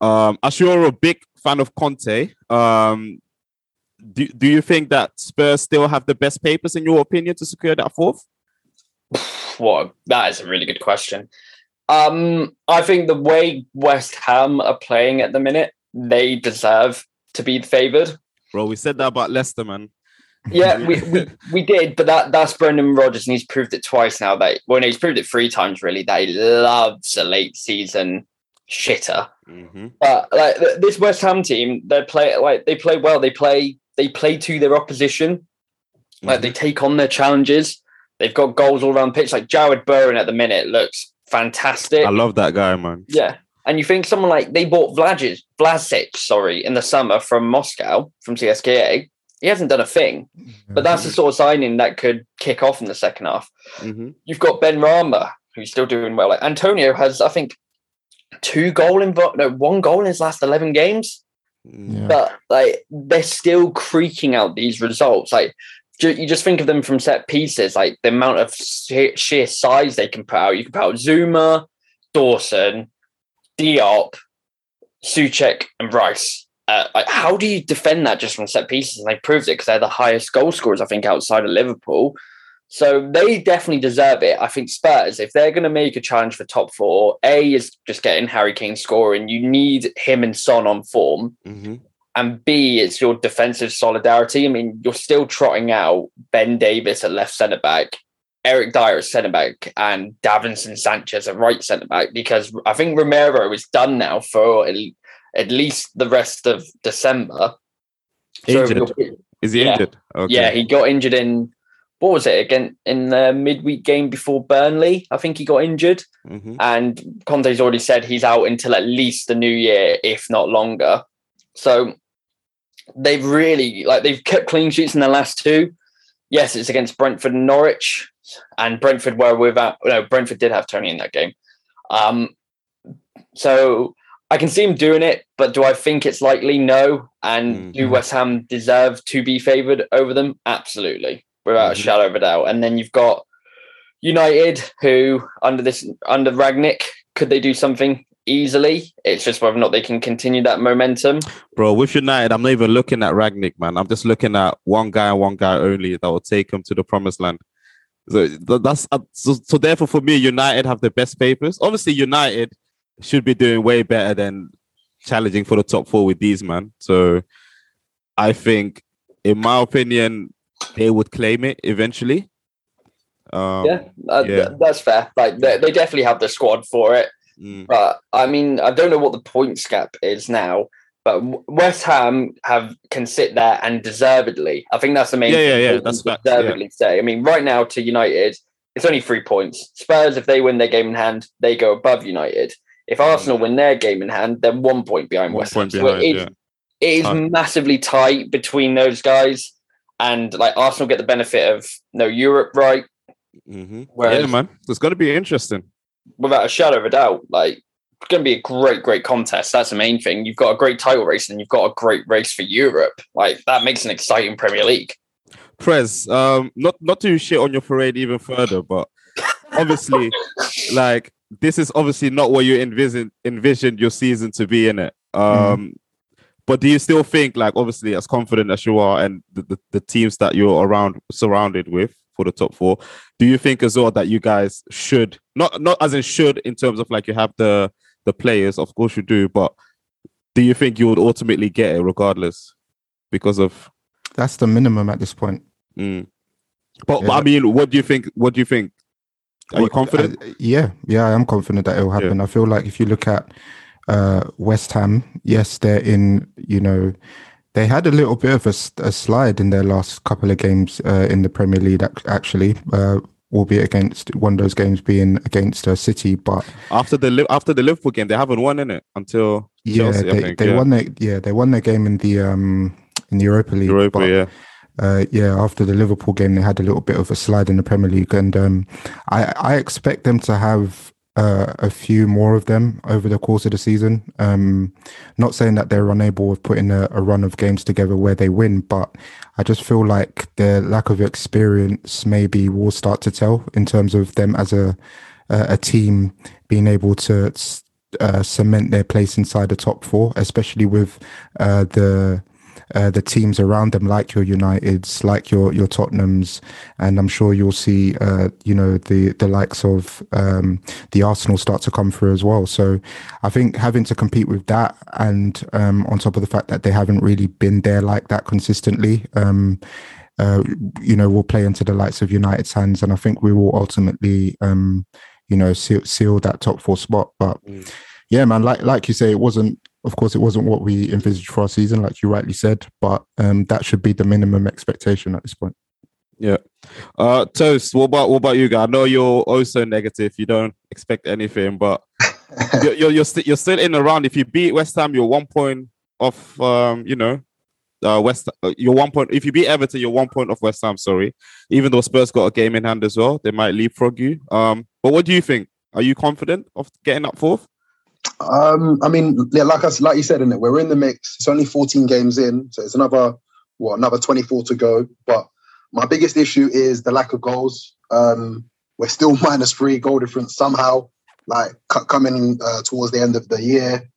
Um, as you're a big fan of Conte, um, do do you think that Spurs still have the best papers in your opinion to secure that fourth? [SIGHS] What that is a really good question. Um, I think the way West Ham are playing at the minute, they deserve to be favoured. Bro, we said that about Leicester, man. Yeah, we, we, we did, but that that's Brendan Rodgers, and he's proved it twice now. That well, no, he's proved it three times really. That he loves a late season shitter. Mm-hmm. But like this West Ham team, they play like they play well. They play they play to their opposition. Like they take on their challenges. They've got goals all around the pitch. Like Jarrod Bowen at the minute looks fantastic. I love that guy, man. Yeah. And you think someone like they bought Vlasic, Vlasic, sorry, in the summer from Moscow, from CSKA. He hasn't done a thing, but that's the sort of signing that could kick off in the second half. Mm-hmm. You've got Benrahma, who's still doing well. Like Antonio has, I think, two goal in no one goal in his last eleven games. Yeah. But like they're still creaking out these results. Like ju- you just think of them from set pieces, like the amount of sheer, sheer size they can put out. You can put out Zouma, Dawson, Diop, Soucek, and Rice. Uh, like, how do you defend that just from set pieces? And they proved it because they're the highest goal scorers, I think, outside of Liverpool. So they definitely deserve it. I think Spurs, if they're going to make a challenge for top four, A is just getting Harry Kane scoring. You need him and Son on form Mm-hmm. and B, it's your defensive solidarity. I mean, you're still trotting out Ben Davies at left centre back, Eric Dier at centre back, and Davinson Sanchez at right centre back because I think Romero is done now for at least the rest of December. Injured. you're- Is he Yeah. injured? Okay. yeah, he got injured in what was it again in the midweek game before Burnley? I think he got injured, Mhm. and Conte's already said he's out until at least the new year, if not longer. So they've really like they've kept clean sheets in the last two. Yes, it's against Brentford and Norwich, and Brentford were without. No, Brentford did have Toney in that game. Um, so I can see him doing it, but do I think it's likely? No. And do Mhm. West Ham deserve to be favoured over them? Absolutely, without Mhm. a shadow of a doubt. And then you've got United, who under this under Rangnick, could they do something easily? It's just whether or not they can continue that momentum. Bro, with United, I'm not even looking at Rangnick, man. I'm just looking at one guy and one guy only that will take him to the promised land. So that's so, so. Therefore, for me, United have the best papers. Obviously, United should be doing way better than challenging for the top four with these man. So, I think, in my opinion, they would claim it eventually. Um, yeah, uh, yeah. th- that's fair. Like they, they definitely have the squad for it. mm, But I mean, I don't know what the points gap is now. But West Ham have can sit there and deservedly. I think that's the main. Yeah, yeah, yeah, that's fact, yeah. deservedly say. I mean, right now to United, it's only three points. Spurs, if they win their game in hand, they go above United. If Arsenal win their game in hand, they're one point behind One West Ham. So behind, it is, yeah. it is Tight. massively tight between those guys, and like Arsenal get the benefit of no Europe right, Mm-hmm. Whereas- yeah, man. It's going to be interesting. without a shadow of a doubt. Like it's going to be a great, great contest. That's the main thing. You've got a great title race, and you've got a great race for Europe. Like that makes an exciting Premier League. Prez, um, not not to shit on your parade even further, but obviously, [LAUGHS] like this is obviously not what you envisioned envisioned your season to be in it. Um, but do you still think, like, obviously, as confident as you are, and the, the, the teams that you're around surrounded with for the top four, do you think as well that you guys should not not as in should in terms of like you have the the players, of course you do, but do you think you would ultimately get it regardless because of That's the minimum at this point. Mm. But, but I mean, what do you think? What do you think? Are you confident? uh, yeah, yeah, I am confident that it will happen. I feel like if you look at uh, West Ham, yes, they're in. You know, they had a little bit of a slide in their last couple of games uh, in the Premier League. Actually, uh, albeit against one of those games being against uh, City, but after the after the Liverpool game, they haven't won in it until yeah, Chelsea. They, they yeah. won their yeah they won their game in the um in the Europa League. Europa. Yeah, uh, yeah, after the Liverpool game, they had a little bit of a slide in the Premier League, and um, I, I expect them to have uh, a few more of them over the course of the season. Um, not saying that they're unable of putting a, a run of games together where they win, but I just feel like their lack of experience maybe will start to tell in terms of them as a a, team being able to uh, cement their place inside the top four, especially with uh, the uh, the teams around them, like your Uniteds, like your your Tottenhams, and I'm sure you'll see, uh, you know, the the likes of um, the Arsenal start to come through as well. So I think having to compete with that, and um, on top of the fact that they haven't really been there like that consistently. Um, uh, you know, will play into the likes of United's hands, and I think we will ultimately, um, you know, seal, seal that top four spot. But Mm. yeah, man, like like you say, it wasn't. Of course, it wasn't what we envisaged for our season, like you rightly said. But um, that should be the minimum expectation at this point. Yeah. Uh, Toast. What about what about you, guys? I know you're also negative. You don't expect anything, but [LAUGHS] you're you're you're, sti- you're still in the round. If you beat West Ham, you're one point off. Um, you know, uh, West. Uh, you're one point. If you beat Everton, you're one point off West Ham. Sorry, even though Spurs got a game in hand as well, they might leapfrog you. Um, but what do you think? Are you confident of getting up fourth? Um, I mean, yeah, like us, like you said, in it, we're in the mix. It's only 14 games in, so it's another what another 24 to go. But my biggest issue is the lack of goals. Um, we're still [LAUGHS] minus three goal difference somehow. Like c- coming uh, towards the end of the year,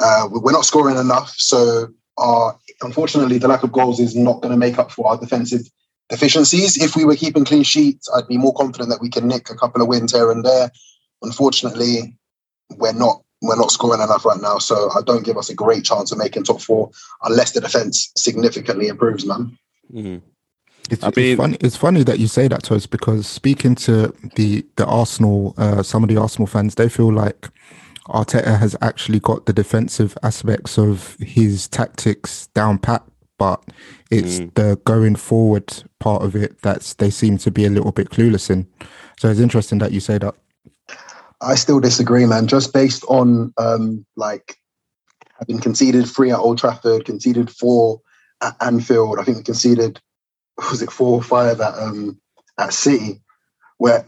uh, we- we're not scoring enough. So, our unfortunately, the lack of goals is not going to make up for our defensive deficiencies. If we were keeping clean sheets, I'd be more confident that we can nick a couple of wins here and there. Unfortunately, we're not we're not scoring enough right now. So I don't give us a great chance of making top four unless the defense significantly improves, man. It's, I it's funny. It's funny that you say that, Toast, because speaking to the the Arsenal, uh, some of the Arsenal fans, they feel like Arteta has actually got the defensive aspects of his tactics down pat, but it's Mm. the going forward part of it that they seem to be a little bit clueless in. So it's interesting that you say that. I still disagree, man. Just based on um, like having conceded three at Old Trafford, conceded four at Anfield. I think we conceded was it four or five at um, at City. Where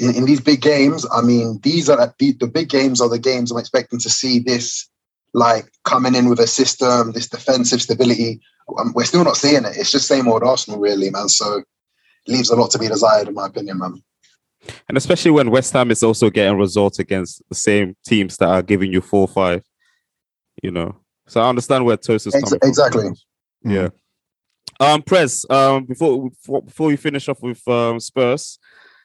in, in these big games, I mean, these are the, the big games are the games I'm expecting to see this like coming in with a system, this defensive stability. Um, we're still not seeing it. It's just same old Arsenal, really, man. So leaves a lot to be desired, in my opinion, man. And especially when West Ham is also getting results against the same teams that are giving you four five. You know. So I understand where Toast is Ex- coming from. exactly. Yeah. Um, Press. Um, before before, before we finish off with um, Spurs,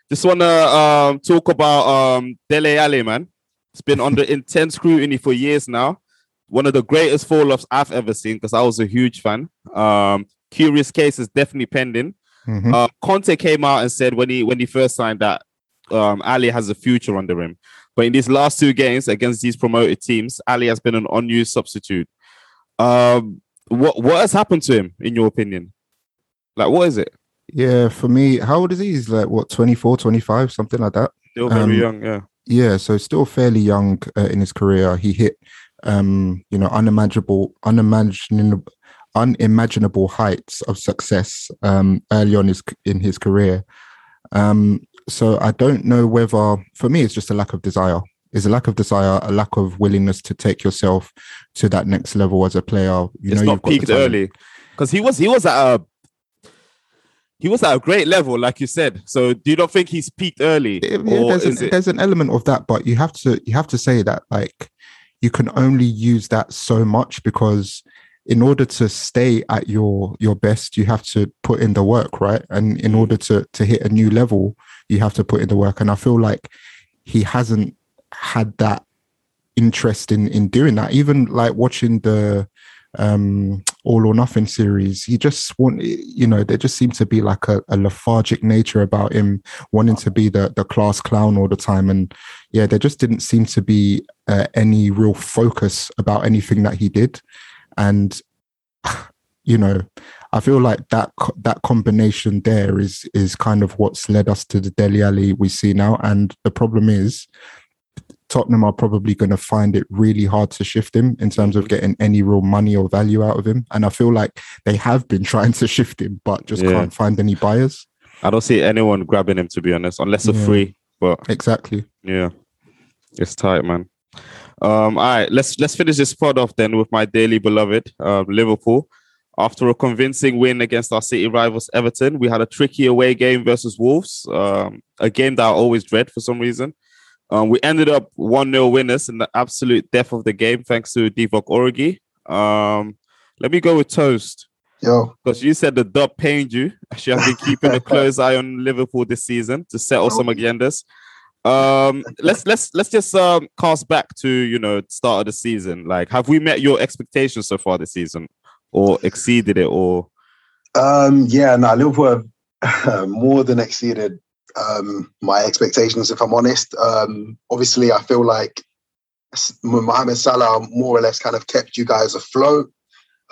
just wanna um talk about um Dele Alli, man. It's been under [LAUGHS] intense scrutiny for years now. One of the greatest fall offs I've ever seen because I was a huge fan. Um, curious case is definitely pending. Mhm. Uh, Conte came out and said when he when he first signed that um, Alli has a future under him. But in these last two games against these promoted teams, Alli has been an unused substitute. Um, what what has happened to him in your opinion? Like, what is it? Yeah, for me, how old is he? He's like what 24, 25, something like that. Still very Um, young, yeah. Yeah, so still fairly young uh, in his career. He hit, um, you know, unimaginable, unimaginable, unimaginable heights of success um, early on his in his career. Um, so I don't know whether, for me, it's just a lack of desire. Is a lack of desire, a lack of willingness to take yourself to that next level as a player. You it's know, not you've peaked early because he was he was at a he was at a great level, like you said. So, do you not think he's peaked early, Yeah, there's, an, it? there's an element of that, but you have to you have to say that like you can only use that so much because in order to stay at your your best, you have to put in the work, right? And in mm. order to to hit a new level, you have to put in the work. And I feel like he hasn't had that interest in in doing that. Even like watching the um all or nothing series he just want you know there just seemed to be like a, a lethargic nature about him wanting to be the the class clown all the time and yeah there just didn't seem to be uh, any real focus about anything that he did and [SIGHS] you know i feel like that that combination there is is kind of what's led us to the Dele Alli we see now and the problem is Tottenham are probably going to find it really hard to shift him in terms of getting any real money or value out of him. And I feel like they have been [LAUGHS] trying to shift him, but just Yeah. can't find any buyers. I don't see anyone grabbing him to be honest, unless a Yeah. free. But Exactly. yeah, it's tight, man. Um, all right, let's let's finish this pod off then with my daily beloved, um, Liverpool. After a convincing win against our city rivals Everton, we had a tricky away game versus Wolves, um, a game that I always dread for some reason. Um, we ended up 1 0 winners in the absolute death of the game, thanks to Divock Origi. Um, let me go with Toast Yo, because you said the dub pained you. [LAUGHS] Actually, I've been keeping a close eye on Liverpool this season to settle some agendas. Um, let's let's let's just um, cast back to you know start of the season. Like, have we met your expectations so far this season, or exceeded it, or Um, yeah, no, Liverpool have [LAUGHS] more than exceeded um, my expectations, if I'm honest. Um, obviously, I feel like Mohamed Salah more or less kind of kept you guys afloat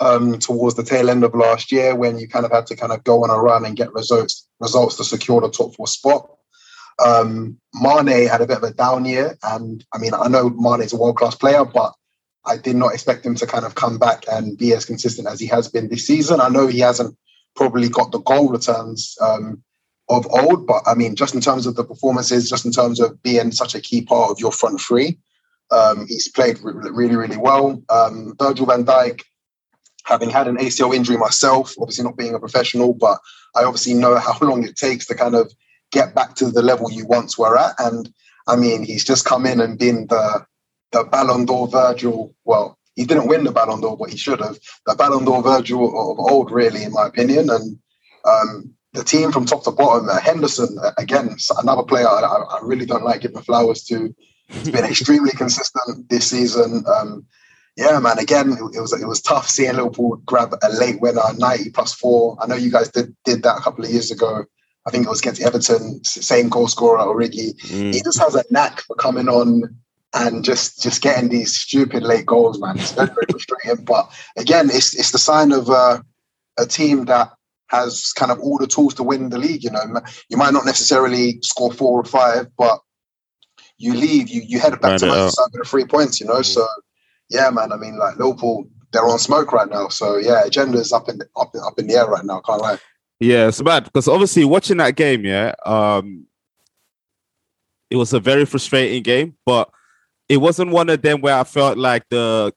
um, towards the tail end of last year when you kind of had to kind of go on a run and get results results to secure the top four spot. Um, Mane had a bit of a down year, and I mean, I know Mane is a world class player, but I did not expect him to kind of come back and be as consistent as he has been this season. I know he hasn't probably got the goal returns um, of old, but I mean, just in terms of the performances, just in terms of being such a key part of your front three, um, he's played re- really, really well. Um, Virgil van Dijk, having had an ACL injury myself, obviously not being a professional, but I obviously know how [LAUGHS] long it takes to kind of get back to the level you once were at. And I mean, he's just come in and been the the Ballon d'Or Virgil. Well, he didn't win the Ballon d'Or, but he should have. The Ballon d'Or Virgil of old, really, in my opinion. And um, the team from top to bottom, uh, Henderson, uh, again, another player I, I really don't like giving flowers to. He's been [LAUGHS] extremely consistent this season. Um, yeah, man. Again, it, it was it was tough seeing Liverpool grab a late winner, ninety plus four. I know you guys did did that a couple of years ago. I think it was against Everton, same goal scorer, Origi Mm. he just has a knack for coming on and just just getting these stupid late goals, man. It's very, very [LAUGHS] frustrating. But again, it's it's the sign of uh, a team that has kind of all the tools to win the league. You know, you might not necessarily score four or five, but you leave, you you head back Grind to it out. Manchester with the three points. You know, so yeah, man. I mean, like Liverpool, they're on smoke right now. So yeah, agenda is up in up up in the air right now. Can't lie. Yeah, it's bad because obviously watching that game, yeah, um, it was a very frustrating game, but it wasn't one of them where I felt like the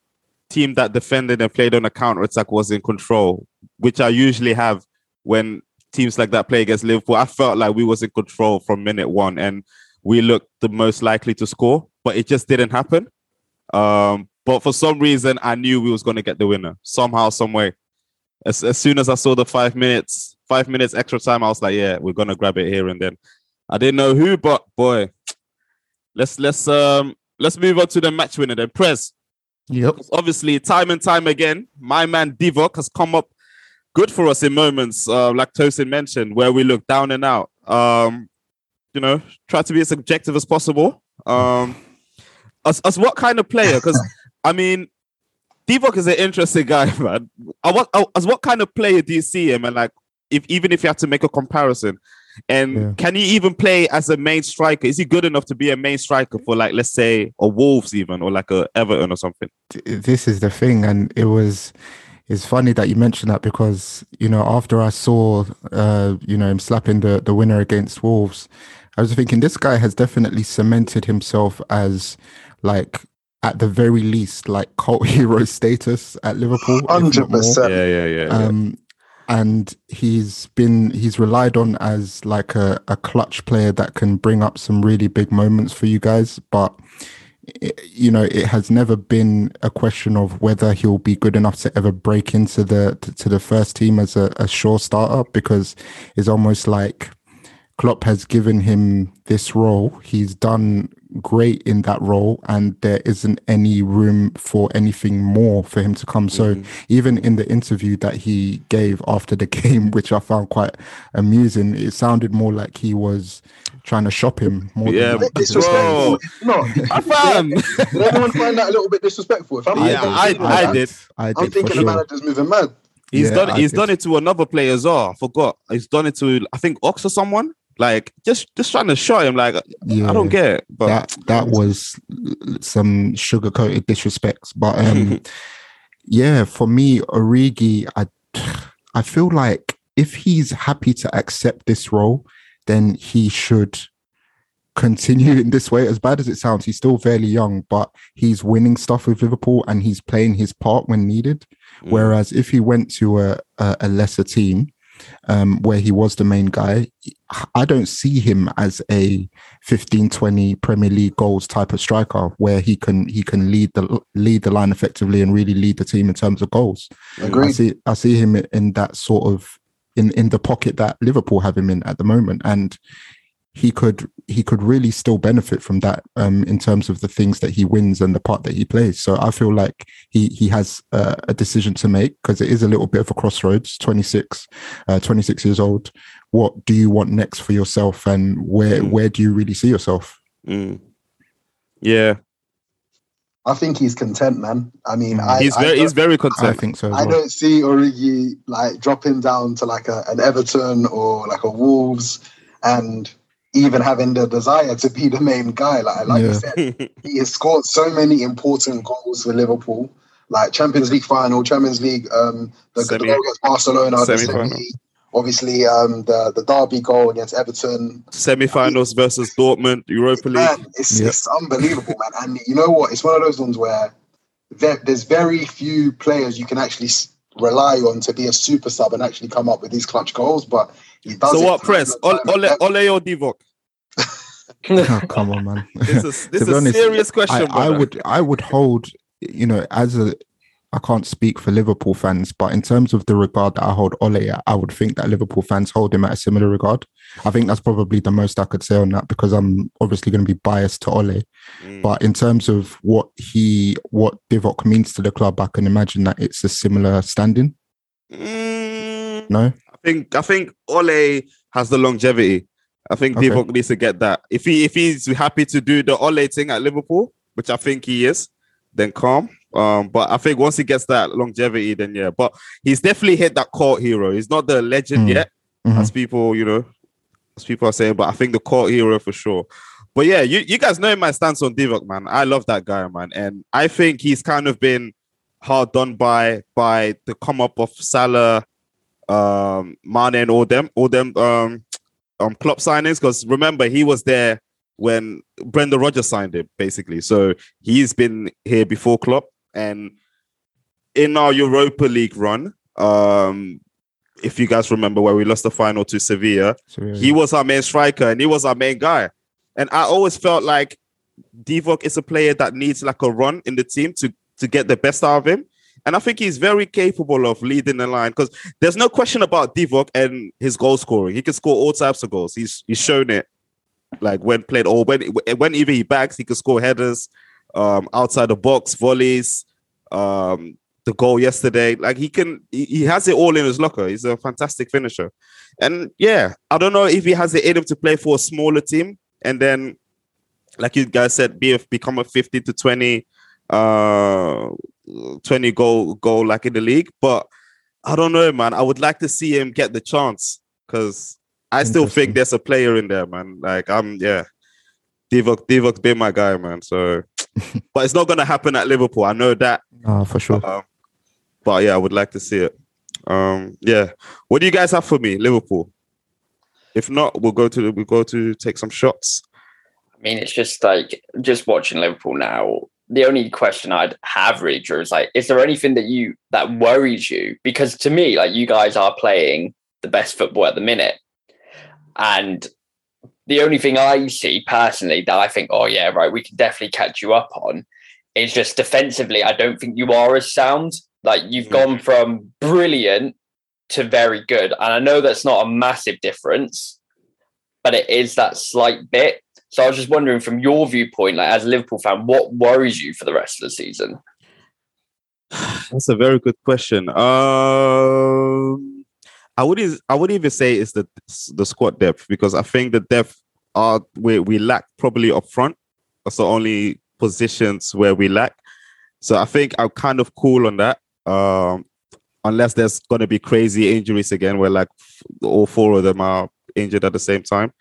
team that defended and played on a counter attack was in control, which I usually have when teams like that play against Liverpool. I felt like we was in control from minute one and we looked the most likely to score, but it just didn't happen. Um, but for some reason, I knew we was going to get the winner somehow, some way. As, as soon as I saw the five minutes, five minutes extra time, I was like, yeah, we're gonna grab it here and then. I didn't know who, but boy, let's let's um let's move on to the match winner then. Press. Yep. Obviously, time and time again, my man Divock has come up good for us in moments, uh, like Tosin mentioned, where we look down and out. Um, you know, try to be as objective as possible. Um, as, as what kind of player? Because [LAUGHS] I mean, Divock is an interesting guy, [LAUGHS] man. Uh, what, uh, as what kind of player do you see him? And like, if even if you have to make a comparison, and Yeah. can he even play as a main striker? Is he good enough to be a main striker for like, let's say, a Wolves even, or like a Everton or something? this is the thing and it was it's funny that you mentioned that because you know after i saw uh you know him slapping the the winner against wolves i was thinking this guy has definitely cemented himself as like at the very least like cult [LAUGHS] hero status at liverpool Hundred percent. Yeah, yeah, yeah. yeah. um and he's been he's relied on as like a, a clutch player that can bring up some really big moments for you guys but it, you know it has never been a question of whether he'll be good enough to ever break into the to, to the first team as a, a sure starter because it's almost like Klopp has given him this role. He's done great in that role, and there isn't any room for anything more for him to come. So, mm-hmm. even in the interview that he gave after the [LAUGHS] game, which I found quite amusing, it sounded more like he was trying to shop him more. Yeah, than Disrespectful. No, I fam. did anyone find that a little bit disrespectful? If I'm Yeah, I- I did. I I'm did for thinking the manager's moving mad. He's Yeah, done. I He's did. done it to another player as well. I forgot. He's done it to I think Ox or someone. Like just just trying to show him. Like Yeah. I don't get it. But that that was some sugar coated disrespect. But um, [LAUGHS] yeah, for me, Origi, I I feel like if he's happy to accept this role, then he should continue in this way. As bad as it sounds, he's still fairly young, but he's winning stuff with Liverpool and he's playing his part when needed. Mm. Whereas if he went to a a, a lesser team, um, where he was the main guy, I don't see him as a 15, 20 Premier League goals type of striker where he can he can lead the lead the line effectively and really lead the team in terms of goals. I see I see him in that sort of in in the pocket that Liverpool have him in at the moment, and he could he could really still benefit from that um, in terms of the things that he wins and the part that he plays. So I feel like he he has uh, a decision to make because it is a little bit of a crossroads. 26, uh, 26 years old. What do you want next for yourself, and where Mm. where do you really see yourself? Mm. Yeah, I think he's content, man. I mean, I, he's I very don't- he's very content. I content. think so. As I don't see Origi like dropping down to like a, an Everton or like a Wolves and even having the desire to be the main guy. Like like Yeah. you said, [LAUGHS] he has scored so many important goals for Liverpool, like Champions League final, Champions League, um, the, the goal against Barcelona, semi-final. semi, obviously um, the the derby goal against Everton. Semi-finals versus Dortmund, Europa League. Man, it's, Yeah. it's unbelievable, man. And you know what? It's one of those ones where there, there's very few players you can actually s- rely on to be a super sub and actually come up with these clutch goals. But he does. So it what press? and Ole, time Ole. Ole or Divock? [LAUGHS] Oh, come on, man. [LAUGHS] This is [LAUGHS] this is be a honest, serious question. I, I would I would hold you know as a I can't speak for Liverpool fans, but in terms of the regard that I hold Ole I would think that Liverpool fans hold him at a similar regard. I think that's probably the most I could say on that because I'm obviously going to be biased to Ole. Mm. But in terms of what he what Divock means to the club, I can imagine that it's a similar standing. Mm, No, I think I think Ole has the longevity. I think Okay. Divock needs to get that. If he if he's happy to do the Ole thing at Liverpool, which I think he is, then calm. Um, but I think once he gets that longevity, then yeah. But he's definitely hit that court hero. He's not the legend Mm. yet, Mhm. as people you know, as people are saying. But I think the court hero for sure. But yeah, you, you guys know my stance on Divock, man. I love that guy, man, and I think he's kind of been hard done by by the come up of Salah, um, Mane, and all them, all them um, um, Klopp signings. Because remember, he was there when Brendan Rodgers signed him, basically. So he's been here before Klopp, and in our Europa League run, um, if you guys remember where we lost the final to Sevilla, yeah, he was our main striker and he was our main guy. And I always felt like Divock is a player that needs like a run in the team to to get the best out of him. And I think he's very capable of leading the line because there's no question about Divock and his goal scoring. He can score all types of goals. He's he's shown it, like when played or when when even he backs, he can score headers, um, outside the box, volleys, um, the goal yesterday. Like he can, he, he has it all in his locker. He's a fantastic finisher. And yeah, I don't know if he has it in him to play for a smaller team and then, like you guys said, be a, become a 50 to 20 uh 20 goal goal like in the league. But I don't know, man. I would like to see him get the chance because I still think there's a player in there, man. Like I'm, yeah. Divock Divock's been my guy, man. So, [LAUGHS] but it's not gonna happen at Liverpool. I know that. Ah, for sure. Um, but yeah, I would like to see it. Um, yeah. What do you guys have for me, Liverpool? If not, we'll go to we'll go to take some shots. I mean, it's just like just watching Liverpool now. The only question I'd have really, Drew, is like, is there anything that you that worries you? Because to me, like you guys are playing the best football at the minute, and the only thing I see personally that I think, oh yeah, right, we can definitely catch you up on, is just defensively. I don't think you are as sound. Like you've Mm. gone from brilliant to very good, and I know that's not a massive difference, but it is that slight bit. So I was just wondering, from your viewpoint, like as a Liverpool fan, what worries you for the rest of the season? That's a very good question. Um, I would I would even say it's the the squad depth because I think the depth are we we lack probably up front. That's the only positions where we lack. So I think I'm kind of cool on that. Um, unless there's gonna be crazy injuries again, where like all four of them are injured at the same time.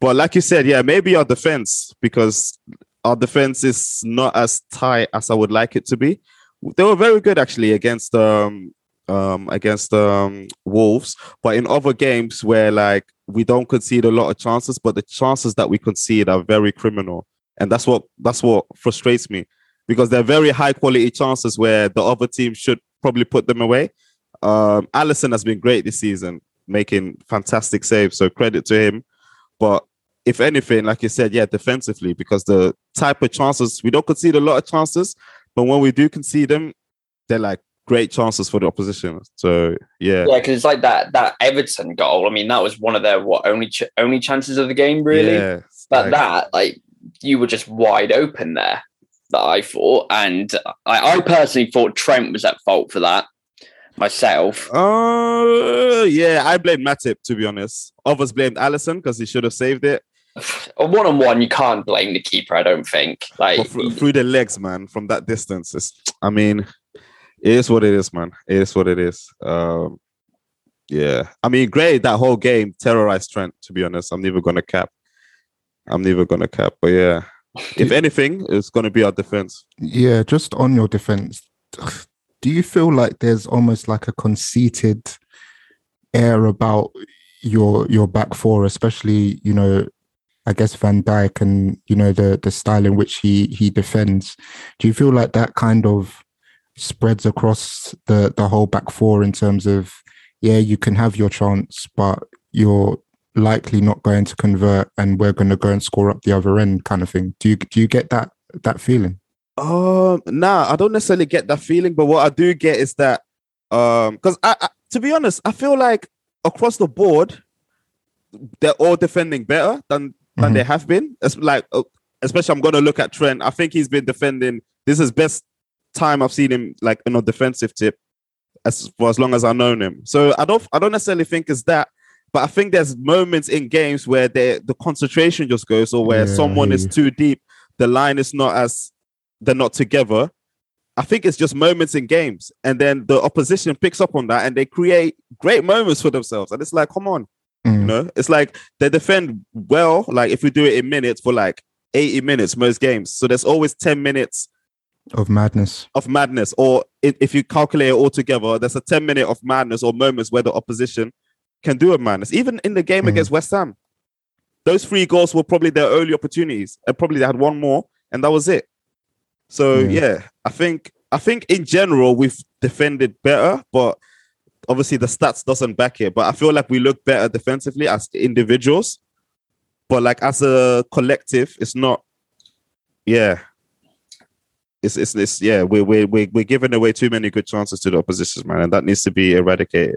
But like you said, yeah, maybe our defense because our defense is not as tight as I would like it to be. They were very good actually against um um against um Wolves, but in other games where like we don't concede a lot of chances, but the chances that we concede are very criminal, and that's what that's what frustrates me because they're very high quality chances where the other team should probably put them away. Um, Alisson has been great this season, making fantastic saves, so credit to him. But if anything, like you said, yeah, defensively, because the type of chances we don't concede a lot of chances, but when we do concede them, they're like great chances for the opposition. So yeah, Yeah, because it's like that that Everton goal. I mean, that was one of their what only ch- only chances of the game, really. Yeah, but like- that, like, you were just wide open there. That I thought, and I, I personally thought Trent was at fault for that myself. Uh, yeah, I blame Matip to be honest. Others blamed Alisson because he should have saved it. A one on one, you can't blame the keeper. I don't think. Like, But through, through the legs, man, from that distance. It's, I mean, it is what it is, man. It is what it is. Um, yeah, I mean, great. That whole game terrorized Trent. To be honest, I'm never gonna cap. I'm never gonna cap. But yeah, [LAUGHS] if anything, it's gonna be our defense. Yeah, just on your defense, do you feel like there's almost like a conceited air about your your back four, especially you know, I guess Van Dijk and you know the the style in which he he defends. Do you feel like that kind of spreads across the the whole back four in terms of yeah, you can have your chance, but you're likely not going to convert, and we're going to go and score up the other end, kind of thing. Do you do you get that that feeling? Um, nah, I don't necessarily get that feeling, but what I do get is that, um, because I, I, to be honest, I feel like across the board, they're all defending better than than Mhm. they have been. It's like, uh, especially I'm gonna look at Trent. I think he's been defending. This is best time I've seen him like in a defensive tip as for as long as I've known him. So I don't, I don't necessarily think it's that. But I think there's moments in games where the concentration just goes, or where Yeah, someone is too deep, the line is not as they're not together. I think it's just moments in games, and then the opposition picks up on that, and they create great moments for themselves. And it's like, come on, you Mm. know, it's like they defend well. Like if we do it in minutes for like 80 minutes most games, so there's always 10 minutes Of madness. of madness, or if you calculate it all together, there's a 10 minute of madness or moments where the opposition can do a madness. Even in the game Mhm. against West Ham, those three goals were probably their early opportunities, and probably they had one more, and that was it. So Yeah. yeah, I think I think in general we've defended better, but obviously the stats doesn't back it. But I feel like we look better defensively as individuals, but like as a collective, it's not. Yeah, it's it's, it's yeah we're, we're we're we're giving away too many good chances to the opposition, man, and that needs to be eradicated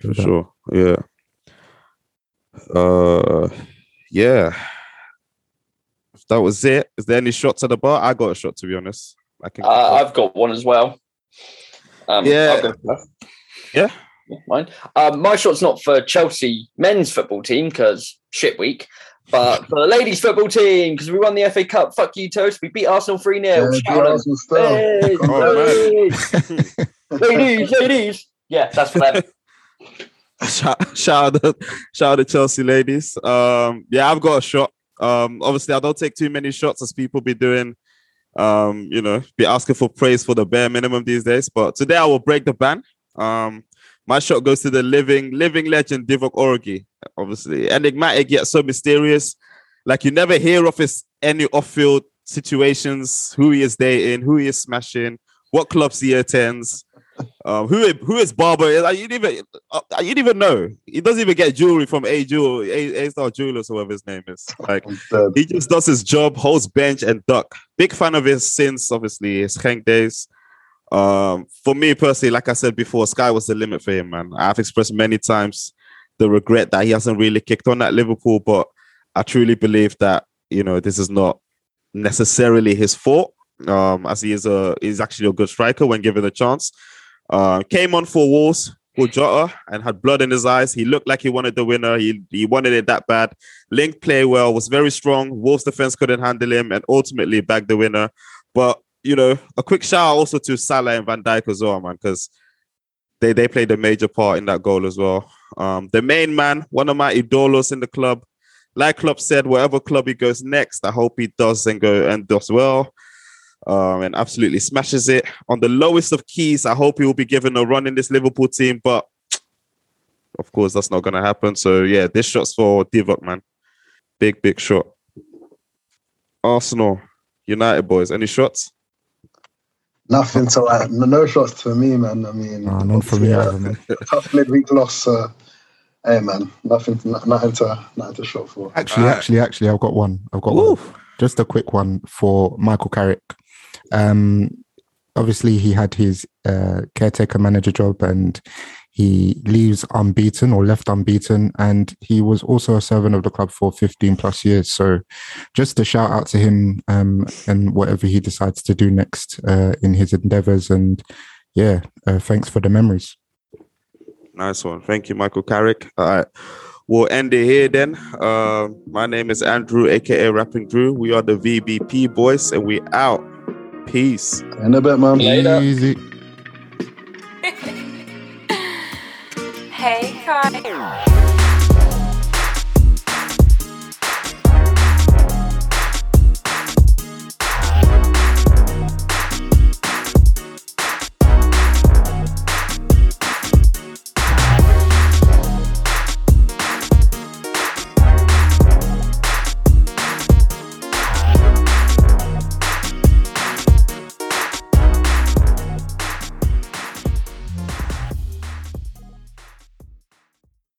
for sure. Yeah. Uh, yeah. If that was it. Is there any shots at the bar? I got a shot to be honest. I can. Uh, I've got one as well. Um, Yeah. I'll go first. Yeah. Mine. Um, my shot's not for Chelsea men's football team because shit week, But [LAUGHS] for the ladies' football team, because we won the FA Cup, fuck you, Toast. We beat Arsenal 3 0. Yeah, Arsenal. Hey, Oh, ladies, ladies, ladies. [LAUGHS] Yeah, that's for them. [LAUGHS] shout, out, shout out to Chelsea ladies. Um, yeah, I've got a shot. Um, obviously, I don't take too many shots as people be doing. Um, you know, be asking for praise for the bare minimum these days. But today I will break the ban. Um, my shot goes to the living, living legend Divock Origi. Obviously, enigmatic yet so mysterious. Like you never hear of his any off-field situations, who he is dating, who he is smashing, what clubs he attends. Um, who who is Barber? Like, you didn't even uh, you didn't even know. He doesn't even get jewelry from A Jewel, A, A Star Jewelers, whoever his name is. [LAUGHS] Like he just does his job, holds bench and duck. Big fan of his since obviously his Genk days. Um, for me personally, like I said before, sky was the limit for him, man. I've expressed many times the regret that he hasn't really kicked on at Liverpool, but I truly believe that you know this is not necessarily his fault. Um, as he is a he's actually a good striker when given a chance. Uh, came on for Wolves with Jota and had blood in his eyes. He looked like he wanted the winner. He he wanted it that bad. Link play well, was very strong. Wolves defense couldn't handle him, and ultimately bagged the winner. But you know, a quick shout out also to Salah and Van Dijk as well, man, because they they played a major part in that goal as well. Um, the main man, one of my idolos in the club. Like Klopp said, wherever club he goes next, I hope he does and go and does well um, and absolutely smashes it on the lowest of keys. I hope he will be given a run in this Liverpool team, but of course that's not going to happen. So yeah, this shot's for Divock, man. Big, big shot. Arsenal, United boys, any shots? Nothing to like, no, no shots for me, man. I mean, Nah, none for me either, man. [LAUGHS] tough midweek loss. Uh, hey, man, nothing, to, nothing to, nothing to shot for. Actually, Alright. actually, actually, I've got one. I've got Woo. one. Just a quick one for Michael Carrick. Um, obviously, he had his uh, caretaker manager job, and he leaves unbeaten or left unbeaten, and he was also a servant of the club for 15 plus years. So, just a shout out to him um, and whatever he decides to do next uh, in his endeavors. And yeah, uh, thanks for the memories. Nice one. Thank you, Michael Carrick. All right. We'll end it here then. Uh, my name is Andrew, aka Rapping Drew. We are the VBP boys, and we out. Peace. In a bit, man. Later. Easy. [LAUGHS] Hey, Kai.